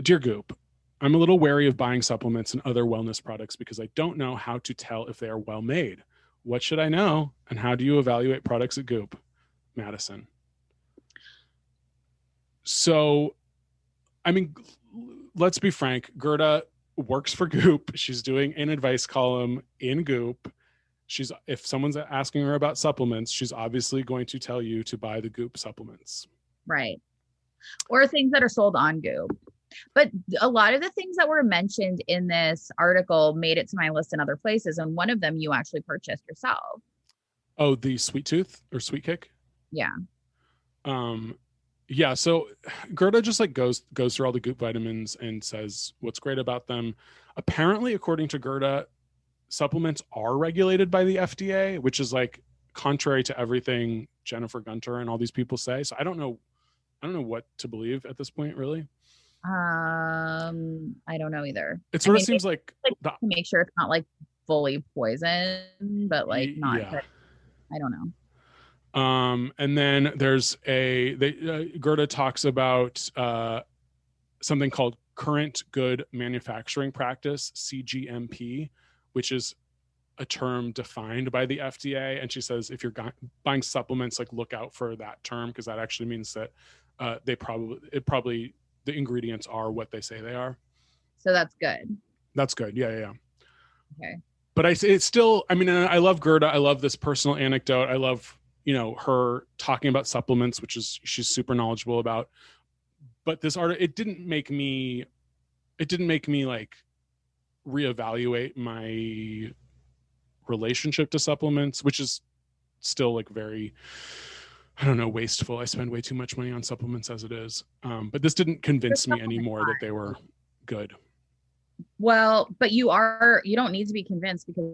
Dear Goop, I'm a little wary of buying supplements and other wellness products because I don't know how to tell if they are well made. What should I know? And how do you evaluate products at Goop? Madison. So, I mean, let's be frank. Gerda works for Goop. She's doing an advice column in Goop she's if someone's asking her about supplements she's obviously going to tell you to buy the goop supplements Right. Or things that are sold on Goop. But a lot of the things that were mentioned in this article made it to my list in other places. And one of them you actually purchased yourself. oh the sweet tooth or sweet kick Yeah. um yeah so gerda just like goes goes through all the goop vitamins and says what's great about them apparently according to gerda supplements are regulated by the fda which is like contrary to everything jennifer gunter and all these people say so i don't know i don't know what to believe at this point really Um, I don't know either. it sort of mean, seems like like- the, To make sure it's not like fully poison, but like not yeah. I don't know. um and then there's a they uh, gerda talks about uh something called current good manufacturing practice cgmp which is a term defined by the fda and she says if you're buying supplements like look out for that term because that actually means that uh, they probably it probably the ingredients are what they say they are So that's good. that's good yeah yeah, yeah. Okay. but I it's still I mean I love Gerda. I love this personal anecdote. I love you know her talking about supplements, which is she's super knowledgeable about. But this art it didn't make me it didn't make me like reevaluate my relationship to supplements, which is still like very I don't know wasteful. I spend way too much money on supplements as it is. Um, but this didn't convince me anymore that they were good. Well, but you are you don't need to be convinced because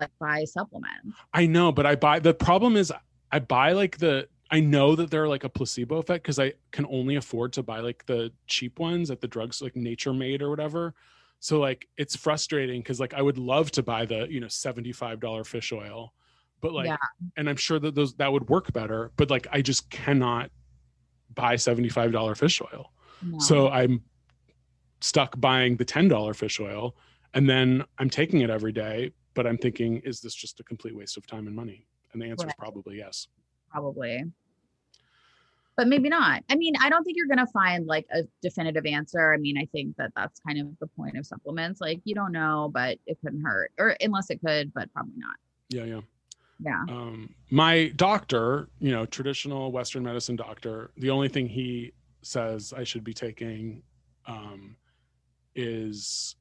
like buy supplements. I know, but I buy the problem is I buy like the I know that they're like a placebo effect because I can only afford to buy like the cheap ones at the drugs like Nature Made or whatever. So like it's frustrating because like I would love to buy the you know seventy five dollar fish oil, but like Yeah. and I'm sure that those that would work better, but like I just cannot buy seventy five dollar fish oil. No. So I'm stuck buying the $10 fish oil and then I'm taking it every day, but I'm thinking, is this just a complete waste of time and money? And the answer is probably yes. probably. But maybe not. I mean, I don't think you're gonna find like a definitive answer. I mean, I think that that's kind of the point of supplements. Like you don't know, but it couldn't hurt, or unless it could, but probably not. Yeah, yeah. Yeah. Um, my doctor, you know, traditional Western medicine doctor, the only thing he says I should be taking um, is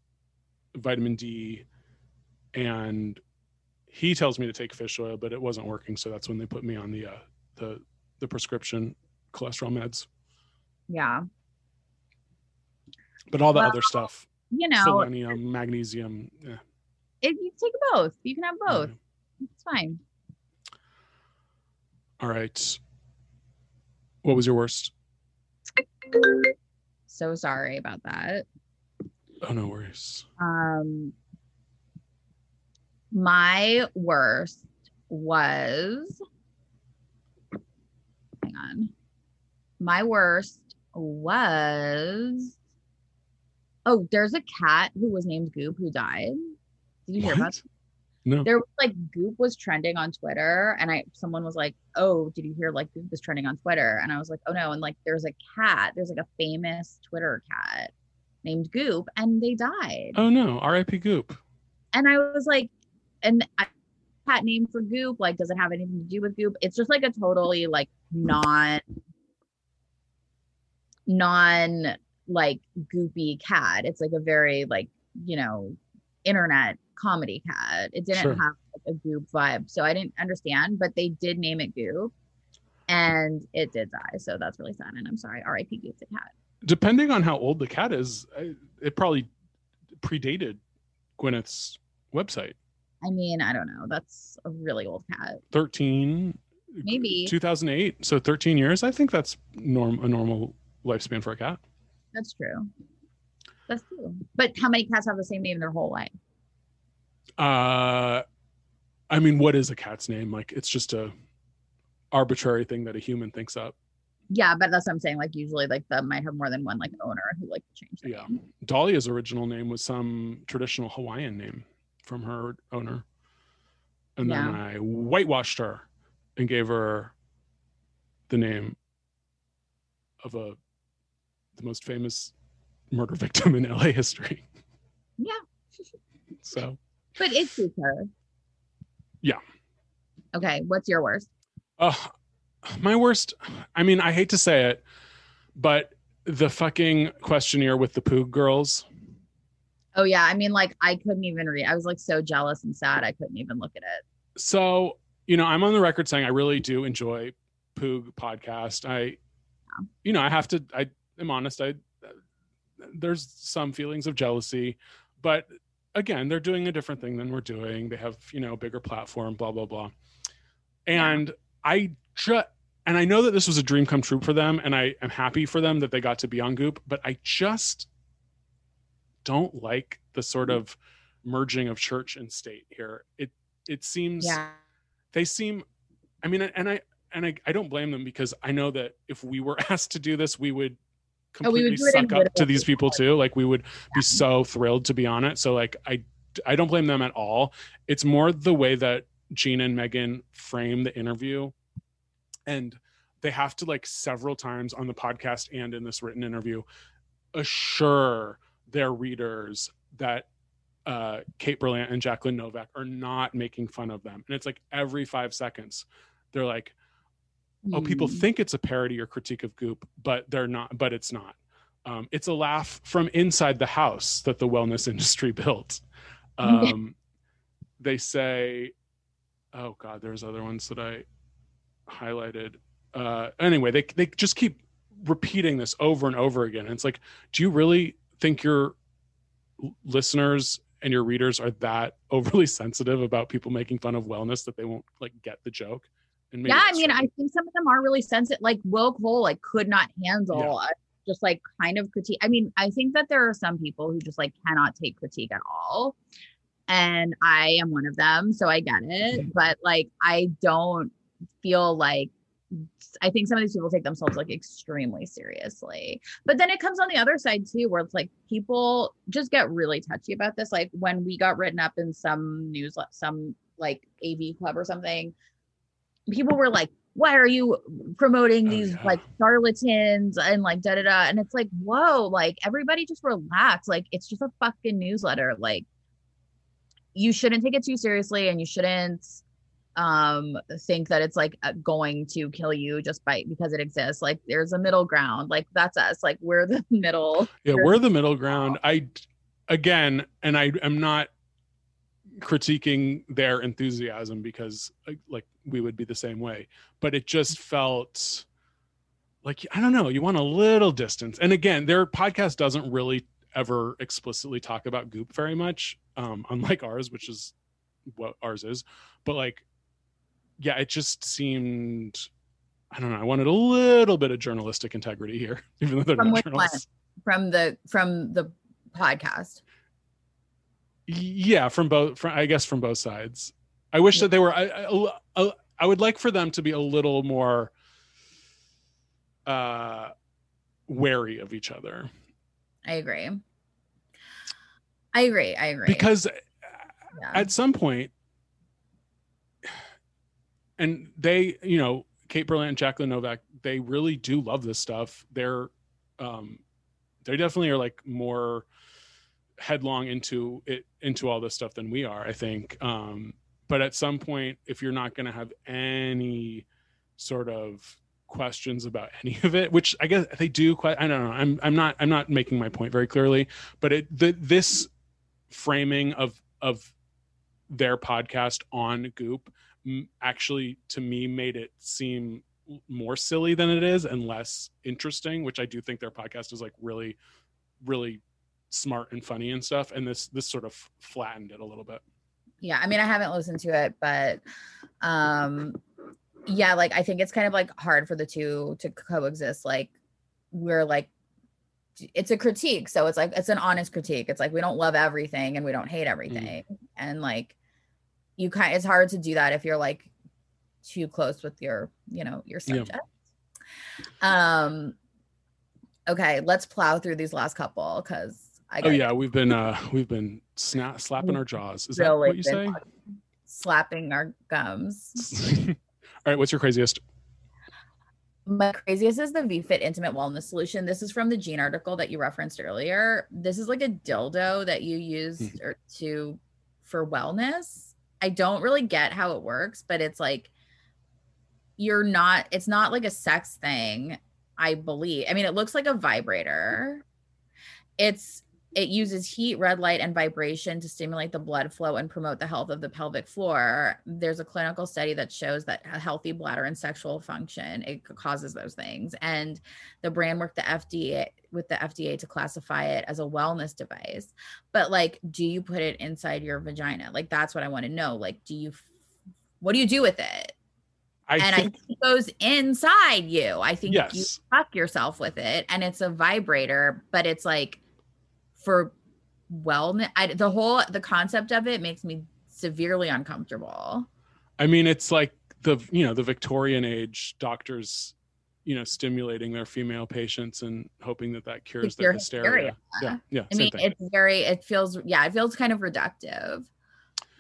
vitamin D, and he tells me to take fish oil, but it wasn't working, so that's when they put me on the uh, the the prescription cholesterol meds. Yeah. But all the Well, other stuff, You know, selenium, magnesium, yeah, if you take both, you can have both. yeah. It's fine. All right. What was your worst? So sorry about that. Oh no worries. Um, my worst was. Hang on. My worst was. Oh, there's a cat who was named Goop who died. Did you hear about What? No. there was like goop was trending on twitter and i someone was like oh did you hear like goop is trending on twitter and i was like oh no and like there's a cat there's like a famous twitter cat named goop and they died Oh no, R.I.P. Goop. and i was like and I, cat name for goop like does it have anything to do with goop it's just like a totally like non non like goopy cat it's like a very like you know internet comedy cat it didn't Sure. have like, a goop vibe so i didn't understand but they did name it goop and it did die so that's really sad and i'm sorry. Rip goop the cat. Depending on how old the cat is, it probably predated Gwyneth's website. i mean i don't know. That's a really old cat. 13 Maybe. 2008 so 13 years? I think that's norm a normal lifespan for a cat? That's true. That's true. But how many cats have the same name their whole life? Uh i mean what is a cat's name? Like it's just a arbitrary thing that a human thinks up. Yeah but that's what i'm saying. Like usually like that might have more than one like owner who like change their yeah. name. dahlia's original name was some traditional hawaiian name from her owner. And then i whitewashed her and gave her the name of a the most famous murder victim in la history yeah so but it's her Yeah. okay what's your worst Uh, my worst. I mean, I hate to say it, but the fucking questionnaire with the Poog girls. oh yeah i mean like i couldn't even read i was like so jealous and sad i couldn't even look at it So, you know, I'm on the record saying I really do enjoy Poog podcast. I, you know, I have to. I am honest. I there's some feelings of jealousy, but again, they're doing a different thing than we're doing. They have you know a bigger platform. Blah blah blah. And I just and I know that this was a dream come true for them, and I am happy for them that they got to be on Goop. But I just don't like the sort of merging of church and state here. It it seems yeah they seem i mean and i and I, I don't blame them because i know that if we were asked to do this we would completely would do it in suck up to these people too. Like we would be so thrilled to be on it. So like i i don't blame them at all. It's more the way that gina and megan frame the interview. And they have to like several times on the podcast and in this written interview assure their readers that uh, Kate Berlant and Jacqueline Novak are not making fun of them. And it's like every five seconds, they're like, oh, people Hmm. think it's a parody or critique of Goop, but they're not, but it's not. Um, it's a laugh from inside the house that the wellness industry built. Um, they say, oh God, there's other ones that I highlighted. Uh, anyway, they, they just keep repeating this over and over again. And it's like, do you really think your listeners and your readers are that overly sensitive about people making fun of wellness that they won't like get the joke? Yeah i mean true. i think some of them are really sensitive like will cole like could not handle a, just like kind of critique i mean i think that there are some people who just like cannot take critique at all and i am one of them so i get it Mhm. but like i don't feel like I think some of these people take themselves like extremely seriously. But then it comes on the other side too, where it's like people just get really touchy about this. Like when we got written up in some news, some like AV club or something, people were like why are you promoting Oh, these yeah. like charlatans and like da da da? And it's like whoa like everybody just relax. Like it's just a fucking newsletter. Like you shouldn't take it too seriously and you shouldn't um think that it's like uh, going to kill you just by because it exists. Like there's a middle ground. Like that's us. Like we're the middle yeah We're- we're the middle ground. i again and i am not critiquing their enthusiasm because like, like we would be the same way. But it just felt like i don't know you want a little distance. And again their podcast doesn't really ever explicitly talk about goop very much um unlike ours which is what ours is. But like yeah it just seemed i don't know i wanted a little bit of journalistic integrity here even though they're From not journalists. From the from the podcast? Yeah from both from i guess from both sides. I wish that they were I, I, I- I would like for them to be a little more uh wary of each other. I agree. I agree. I agree. Because yeah. at some point and they you know kate berlant and jacqueline novak they really do love this stuff. They're um they definitely are like more headlong into it into all this stuff than we are i think. Um but at some point if you're not going to have any sort of questions about any of it which i guess they do quite i don't know i'm i'm not i'm not making my point very clearly but it the, this framing of of their podcast on goop actually to me made it seem more silly than it is and less interesting which i do think their podcast is like really really smart and funny and stuff. And this this sort of flattened it a little bit yeah i mean i haven't listened to it but um yeah like i think it's kind of like hard for the two to coexist like we're like it's a critique so it's like it's an honest critique. It's like we don't love everything and we don't hate everything and like you kind it's hard to do that if you're like too close with your you know your Yeah. subject. Um okay let's plow through these last couple because oh yeah we've been uh we've been snap slapping our jaws is that what you say slapping our gums all right what's your craziest My craziest is the VFit Intimate Wellness Solution. This is from the Gene article that you referenced earlier. This is like a dildo that you use Mhm. or to for wellness. I don't really get how it works, but it's like you're not. It's not like a sex thing. I believe. I mean, it looks like a vibrator. It's it uses heat, red light, and vibration to stimulate the blood flow and promote the health of the pelvic floor. There's a clinical study that shows that a healthy bladder and sexual function it causes those things. And the brand worked the FDA with the FDA to classify it as a wellness device. But like, do you put it inside your vagina? Like, that's what I want to know. Like, do you? What do you do with it? i and think I think it goes inside you. I think you fuck yourself with it and it's a vibrator but it's like for wellness I, the whole the concept of it makes me severely uncomfortable I mean, it's like the you know the Victorian age doctors, you know, stimulating their female patients and hoping that that cures their hysteria. hysteria. Yeah, yeah. i mean thing. it's very it feels yeah it feels kind of reductive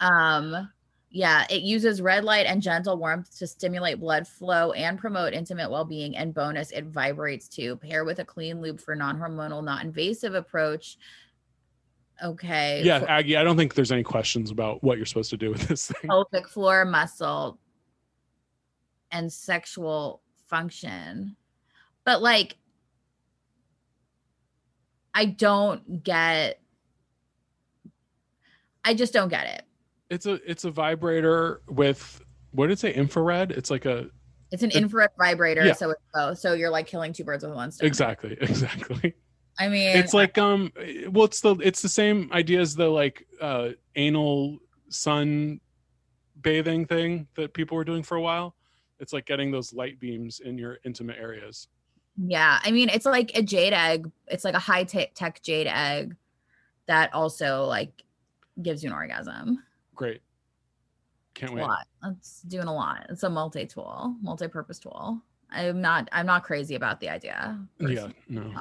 um yeah it uses red light and gentle warmth to stimulate blood flow and promote intimate well-being and bonus it vibrates too pair with a clean lube for non-hormonal not invasive approach okay yeah, Aggie. I don't think there's any questions about what you're supposed to do with this thing. pelvic floor muscle and sexual function. But like I don't get I just don't get it. It's a it's a vibrator with what did it say? Infrared. It's like a It's an It- infrared vibrator, Yeah. so it's both. So you're like killing two birds with one stone. exactly exactly. I mean, It's like um, well, it's the it's the same idea as the like uh anal sun bathing thing that people were doing for a while. It's like getting those light beams in your intimate areas. yeah. I mean, it's like a jade egg. It's like a high te- tech jade egg that also like gives you an orgasm. Great. Can't a wait. lot. It's doing a lot. It's a multi-tool, multi-purpose tool. I'm not I'm not crazy about the idea. Yeah, no.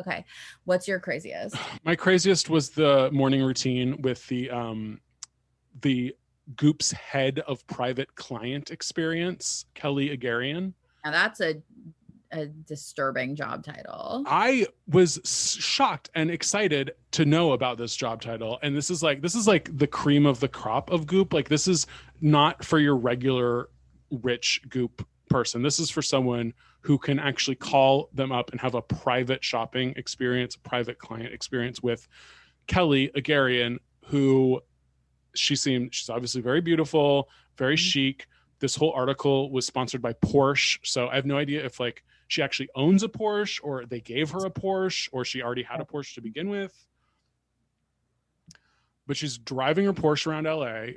Okay. What's your craziest? My craziest was the morning routine with the um the Goop's head of private client experience, Kelly Egarian. Now that's a a disturbing job title. I was shocked and excited to know about this job title. And this is like this is like the cream of the crop of Goop. Like this is not for your regular rich Goop person. This is for someone who can actually call them up and have a private shopping experience, a private client experience with Kelly Egarian, who she seemed she's obviously very beautiful, very mm-hmm. chic. This whole article was sponsored by Porsche. So I have no idea if like she actually owns a Porsche or they gave her a Porsche or she already had a Porsche to begin with. But she's driving her Porsche around LA,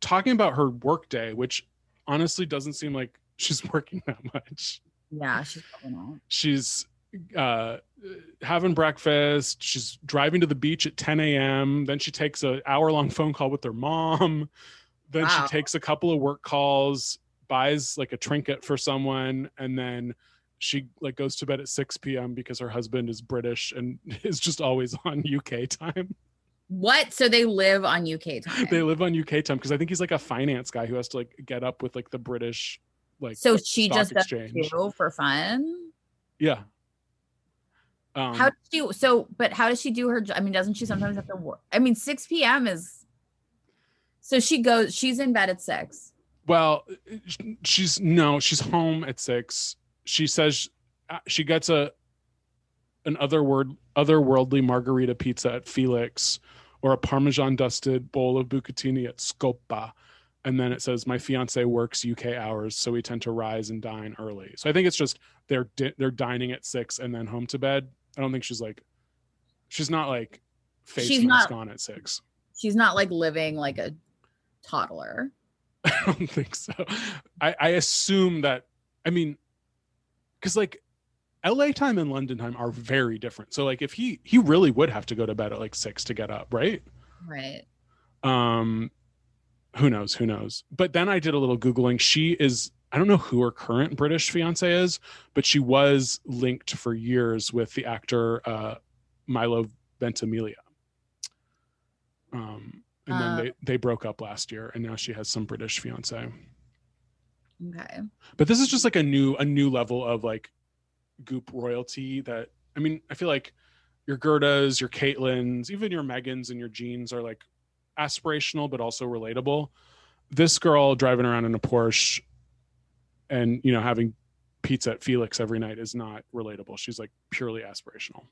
talking about her workday, which honestly doesn't seem like she's working that much. Yeah, she's. She's uh having breakfast she's driving to the beach at 10 a.m then she takes a hour long phone call with her mom then Wow. she takes a couple of work calls buys like a trinket for someone and then she like goes to bed at 6 p.m because her husband is british and is just always on uk time What? So they live on UK time. they live on uk time because i think he's like a finance guy who has to like get up with like the british like so she just does exchange too for fun. yeah um, How does she? So, but how does she do her? I mean, doesn't she sometimes have to work? I mean, six p.m. is. So she goes. She's in bed at six. Well, she's no, she's home at six. She says uh, she gets a an other word otherworldly margarita pizza at Felix or a parmesan dusted bowl of bucatini at Scopa. And then it says my fiance works UK hours, so we tend to rise and dine early. So I think it's just they're di- they're dining at six and then home to bed. I don't think she's like she's not like face She's mask not- on at six. She's not like living like a toddler. I don't think so. I, I assume that I mean, because like LA time and London time are very different. So like if he he really would have to go to bed at like six to get up, right? Right. Um who knows, who knows. But then I did a little Googling. She is I don't know who her current British fiance is, but she was linked for years with the actor uh Milo Ventimiglia. Um and Uh, then they, they broke up last year and now she has some British fiance. Okay. but this is just like a new a new level of like goop royalty that i mean i feel like your gerdas your caitlins even your megans and your jeans are like aspirational but also relatable. This girl driving around in a porsche and you know having pizza at felix every night is not relatable. She's like purely aspirational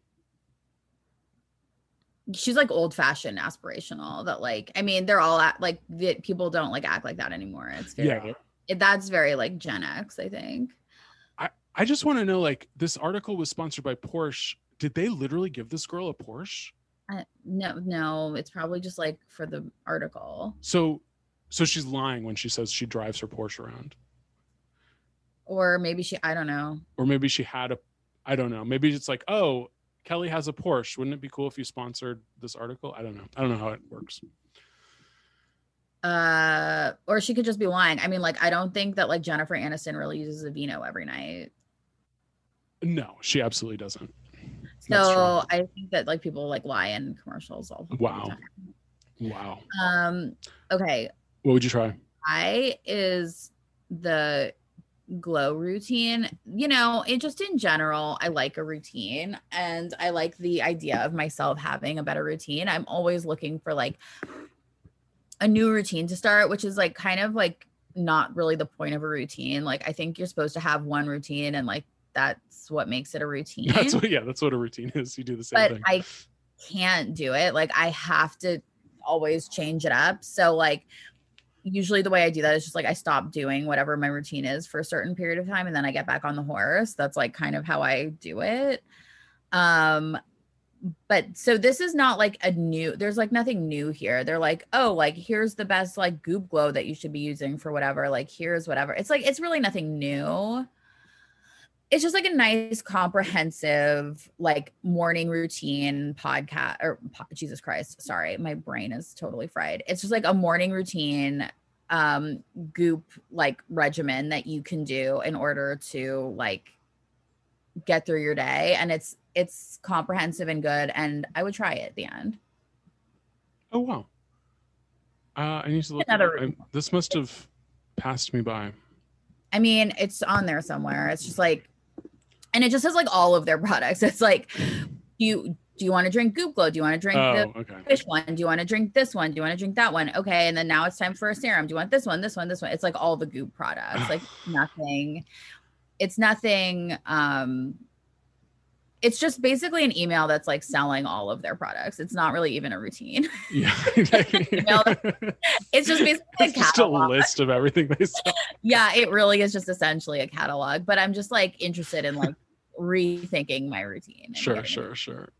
She's like old fashioned aspirational. That like, I mean, they're all at like the, people don't like act like that anymore. It's very. yeah It, that's very like Gen X. I think. i I just want to know like this article was sponsored by porsche did they literally give this girl a porsche I, no, no, it's probably just like for the article, so so she's lying when she says she drives her porsche around or maybe she. I don't know. or maybe she had a i don't know maybe it's like oh kelly has a porsche wouldn't it be cool if you sponsored this article i don't know i don't know how it works Uh, or she could just be lying. I mean, like, I don't think that like Jennifer Aniston really uses Aveeno every night. no she absolutely doesn't So I think that like people like lie in commercials all the Wow. time. Wow. Wow Um. Okay. what would you try I is the glow routine. You know, it just in general, I like a routine and I like the idea of myself having a better routine. I'm always looking for like a new routine to start, which is like kind of like not really the point of a routine. Like I think you're supposed to have one routine and like that's what makes it a routine. that's what yeah that's what a routine is you do the same but thing I can't do it. Like I have to always change it up. So like usually the way I do that is just like I stop doing whatever my routine is for a certain period of time and then I get back on the horse. That's like kind of how I do it. Um but so this is not like a new there's like nothing new here. They're like, "Oh, like here's the best like goop glow that you should be using for whatever. Like here's whatever." It's like it's really nothing new it's just like a nice comprehensive like morning routine podcast or po- jesus christ sorry my brain is totally fried it's just like a morning routine um goop like regimen that you can do in order to like get through your day and it's it's comprehensive and good and i would try it at the end oh wow Uh, I need to look. Another I, this must have passed me by. I mean, it's on there somewhere. It's just like, and it just has like all of their products. It's like, you do you want to drink Goop Glow? Do you want to drink the Oh, okay. fish one? Do you want to drink this one? Do you want to drink that one? Okay, and then now it's time for a serum. Do you want this one? This one? This one? It's like all the Goop products. Like nothing. It's nothing. Um, it's just basically an email that's like selling all of their products. It's not really even a routine. Yeah. It's just basically a it's just a list of everything they sell. yeah, it really is just essentially a catalog. But I'm just like interested in like rethinking my routine. Sure, sure, sure.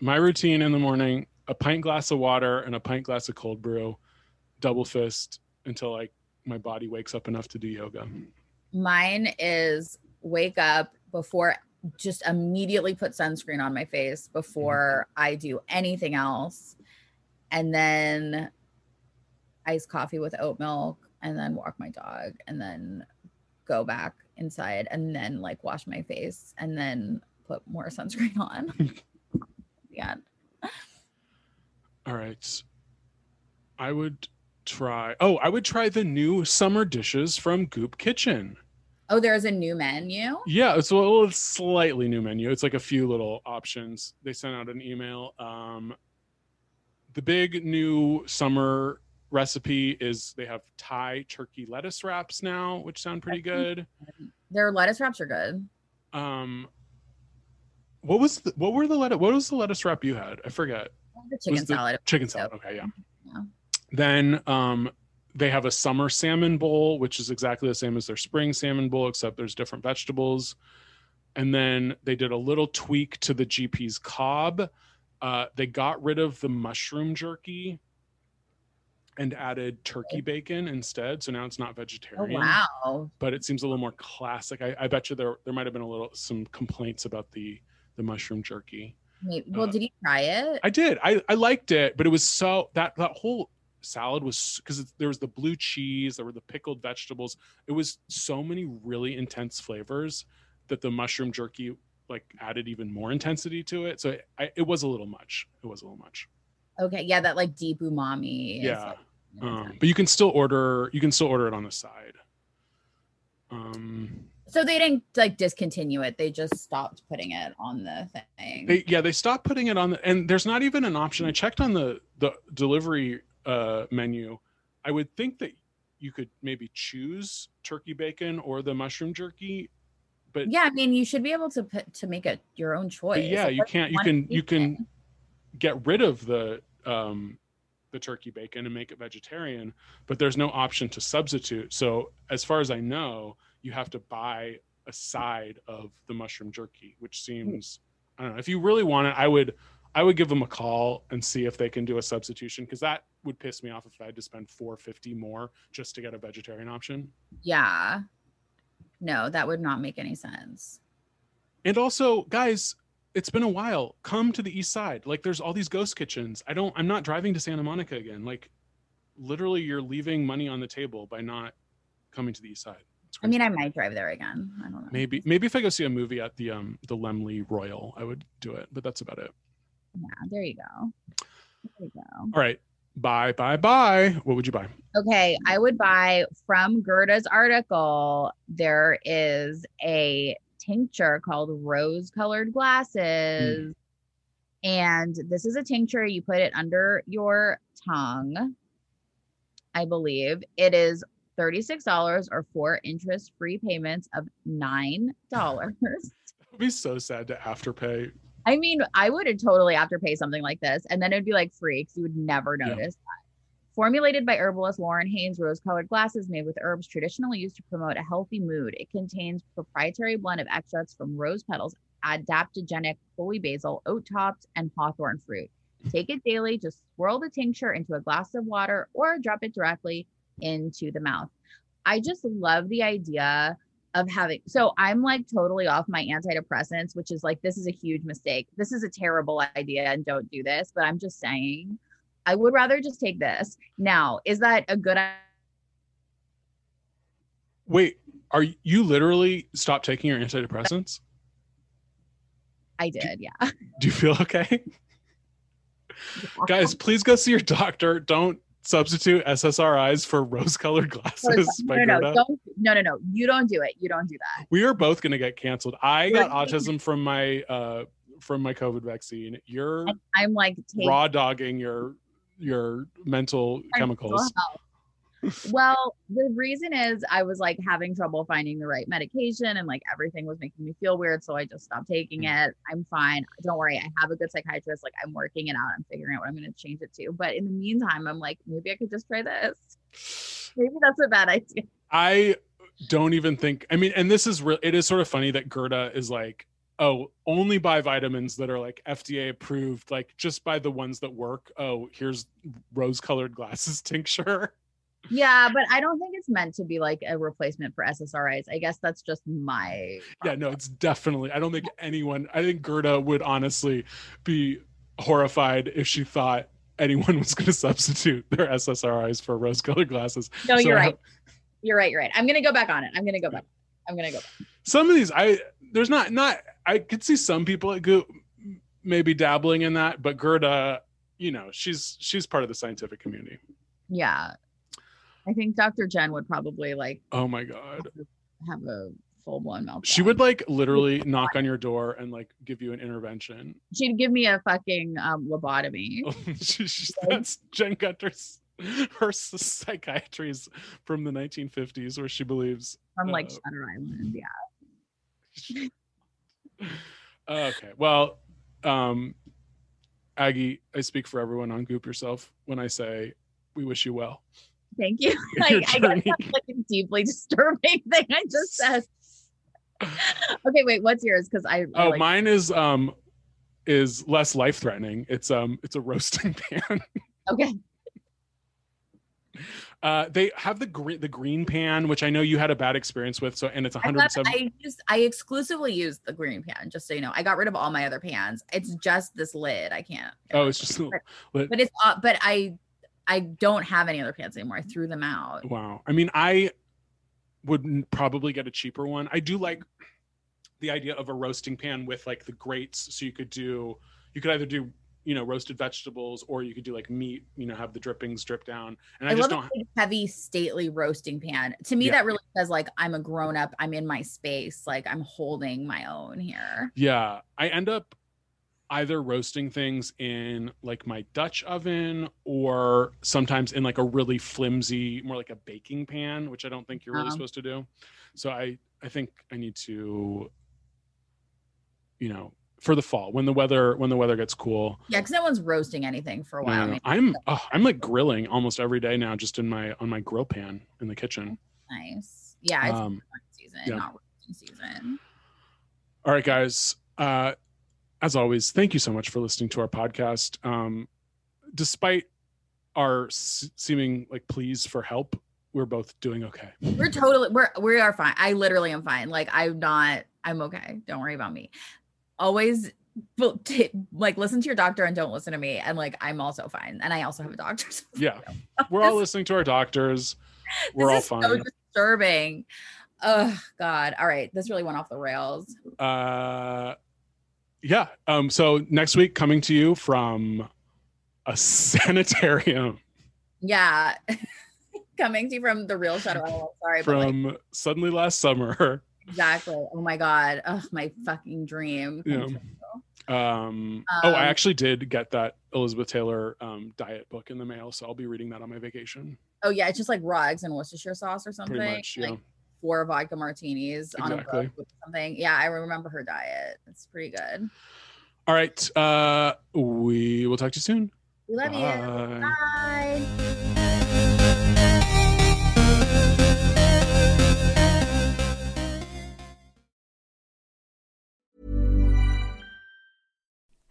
My routine in the morning: a pint glass of water and a pint glass of cold brew, double fist until like my body wakes up enough to do yoga. Mine is wake up before just immediately put sunscreen on my face before mm-hmm. I do anything else. And then iced coffee with oat milk and then walk my dog and then go back inside and then like wash my face and then put more sunscreen on. yeah. All right. I would try. Oh, I would try the new summer dishes from Goop Kitchen. Oh, there's a new menu. Yeah, it's a little slightly new menu. It's like a few little options. They sent out an email. Um, the big new summer recipe is they have Thai turkey lettuce wraps now, which sound pretty good. Their lettuce wraps are good. Um, what was the, what were the lettuce? What was the lettuce wrap you had? I forget. The chicken the salad. Chicken salad. Okay, yeah. Yeah. Then um, they have a summer salmon bowl, which is exactly the same as their spring salmon bowl, except there's different vegetables. And then they did a little tweak to the GP's Cobb. Uh, they got rid of the mushroom jerky and added turkey bacon instead. So now it's not Oh vegetarian wow. but it seems a little more classic. I, I bet you there there might have been a little some complaints about the the mushroom jerky. Maybe, well, Uh, did you try it? I did. I I liked it, but it was so that that whole salad was because there was the blue cheese, there were the pickled vegetables. It was so many really intense flavors that the mushroom jerky like added even more intensity to it. So I, it was a little much. It was a little much. Okay, yeah, that like deep umami. Yeah. like, Um, but you can still order. You can still order it on the side. Um, so they didn't like discontinue it; they just stopped putting it on the thing. They, yeah, they stopped putting it on the, and there's not even an option. I checked on the the delivery uh, menu. I would think that you could maybe choose turkey bacon or the mushroom jerky, but yeah, I mean, you should be able to put to make it your own choice. yeah, you can't. You can you can get rid of the um, the turkey bacon and make it vegetarian, but there's no option to substitute. So as far as I know, you have to buy a side of the mushroom jerky, which hmm. seems I don't know. If you really want it, I would I would give them a call and see if they can do a substitution because that would piss me off if I had to spend 450 more just to get a vegetarian option. Yeah. No, that would not make any sense. And also, guys, it's been a while. Come to the east side. Like there's all these ghost kitchens. I don't I'm not driving to Santa Monica again. Like literally you're leaving money on the table by not coming to the east side. I mean. I might drive there again. I don't know. maybe maybe if I go see a movie at the um the Laemmle Royal, I would do it, but that's about it. Yeah, there you go. There you go. All right. Bye bye bye. What would you buy? Okay, I would buy from Gerda's article. There is a tincture called rose colored mm. glasses. And this is a tincture. You put it under your tongue, I believe. It is $36 or four interest free payments of $9. It would be so sad to afterpay. I mean, I would have totally afterpay something like this, and then it'd be like free because you would never Yeah. notice that. Formulated by herbalist Lauren Haynes, rose-colored glasses made with herbs traditionally used to promote a healthy mood. It contains proprietary blend of extracts from rose petals, adaptogenic holy basil, oat tops, and hawthorn fruit. Take it daily. Just swirl the tincture into a glass of water or drop it directly into the mouth. I just love the idea of having so I'm like totally off my antidepressants, which is like this is a huge mistake. This is a terrible idea and don't do this, but I'm just saying I would rather just take this. Now, is that a good Wait, are you literally stopped taking your antidepressants? I did, yeah. Do you feel okay? Guys, please go see your doctor. Don't substitute SSRIs for rose-colored glasses no, no, no, don't, no, no, no. You don't do it. You don't do that. We are both going to get canceled. I got autism from my uh from my COVID vaccine. You're And I'm like taking raw dogging your your mental chemicals. well, the reason is I was like having trouble finding the right medication and like everything was making me feel weird. So I just stopped taking Mm. it. I'm fine. Don't worry. I have a good psychiatrist. Like I'm working it out. I'm figuring out what I'm going to change it to. But in the meantime, I'm like, maybe I could just try this. Maybe that's a bad idea. I don't even think. I mean, and this is real. It is sort of funny that Gerda is like, oh, only buy vitamins that are like FDA approved, like just buy the ones that work. Oh, here's rose-colored glasses tincture. Yeah, but I don't think it's meant to be like a replacement for SSRIs. I guess that's just my. Yeah, no, it's definitely. I don't think anyone. I think Gerda would honestly be horrified if she thought anyone was going to substitute their SSRIs for rose-colored glasses. No, So you're right. You're right. You're right. I'm gonna go back on it. I'm gonna go back. I'm gonna go. Back. some of these i there's not not i could see some people at Goop maybe dabbling in that but gerda you know she's she's part of the scientific community Yeah, I think Dr. Jen would probably like oh my god have a full blown meltdown. she would like literally knock on your door and like give you an intervention She'd give me a fucking um, lobotomy. That's jen gunter's her s- psychiatry is from the 1950s where she believes from like uh, Shutter Island. Yeah. okay well um aggie i speak for everyone on goop yourself when i say we wish you well Thank you. Like, I guess that's like a deeply disturbing thing I just said. okay, wait. What's yours? Because I. I Oh, like, mine is um is less life threatening. It's um it's a roasting pan. Okay. Uh they have the green the green pan, which I know you had a bad experience with. So and it's I, thought 107. I just I exclusively use the green pan, just so you know. I got rid of all my other pans. It's just this lid. I can't. oh, it's just it. lit. but it's uh, but I I don't have any other pans anymore. I threw them out. wow. I mean, I would probably get a cheaper one. I do like the idea of a roasting pan with like the grates, so you could do you could either do you know roasted vegetables or you could do like meat. You know, have the drippings drip down. And I, I, just love don't. heavy, stately roasting pan. To me, Yeah. that really says like I'm a grown up. I'm in my space. Like I'm holding my own here. Yeah, I end up either roasting things in like my Dutch oven or sometimes in like a really flimsy, more like a baking pan, which I don't think you're really Um. supposed to do. So I I think I need to you know, for the fall when the weather when the weather gets cool. Yeah, because no one's roasting anything for a while. no, no. Maybe I'm oh, I'm like grilling almost every day now just in my on my grill pan in the kitchen. nice. Yeah, it's Um, season, yeah. not roasting season. All right, guys. Uh, as always, thank you so much for listening to our podcast. Um, despite our s- seeming like pleas for help, we're both doing okay. We're totally we're we are fine. I literally am fine. Like I'm not. I'm okay. Don't worry about me. Always. T- like listen to your doctor and don't listen to me. And like I'm also fine. And I also have a doctor. so- Yeah, we're all listening to our doctors. We're all this is fine. so disturbing. Oh God. All right. This really went off the rails. uh, yeah. Um. So next week, coming to you from a sanitarium Yeah. Coming to you from the real Shutter Island. Sorry, but like from suddenly last summer. Exactly. Oh my God. Oh, my fucking dream. Yeah. true. Um, oh, I Um, actually did get that Elizabeth Taylor um, diet book in the mail, so I'll be reading that on my vacation. Oh yeah, it's just like raw eggs and Worcestershire sauce or something. Pretty much, yeah. Like four vodka martinis on a Exactly. book something. Yeah, I remember her diet. It's pretty good. All right. Uh, we will talk to you soon. We love you. Bye. Bye.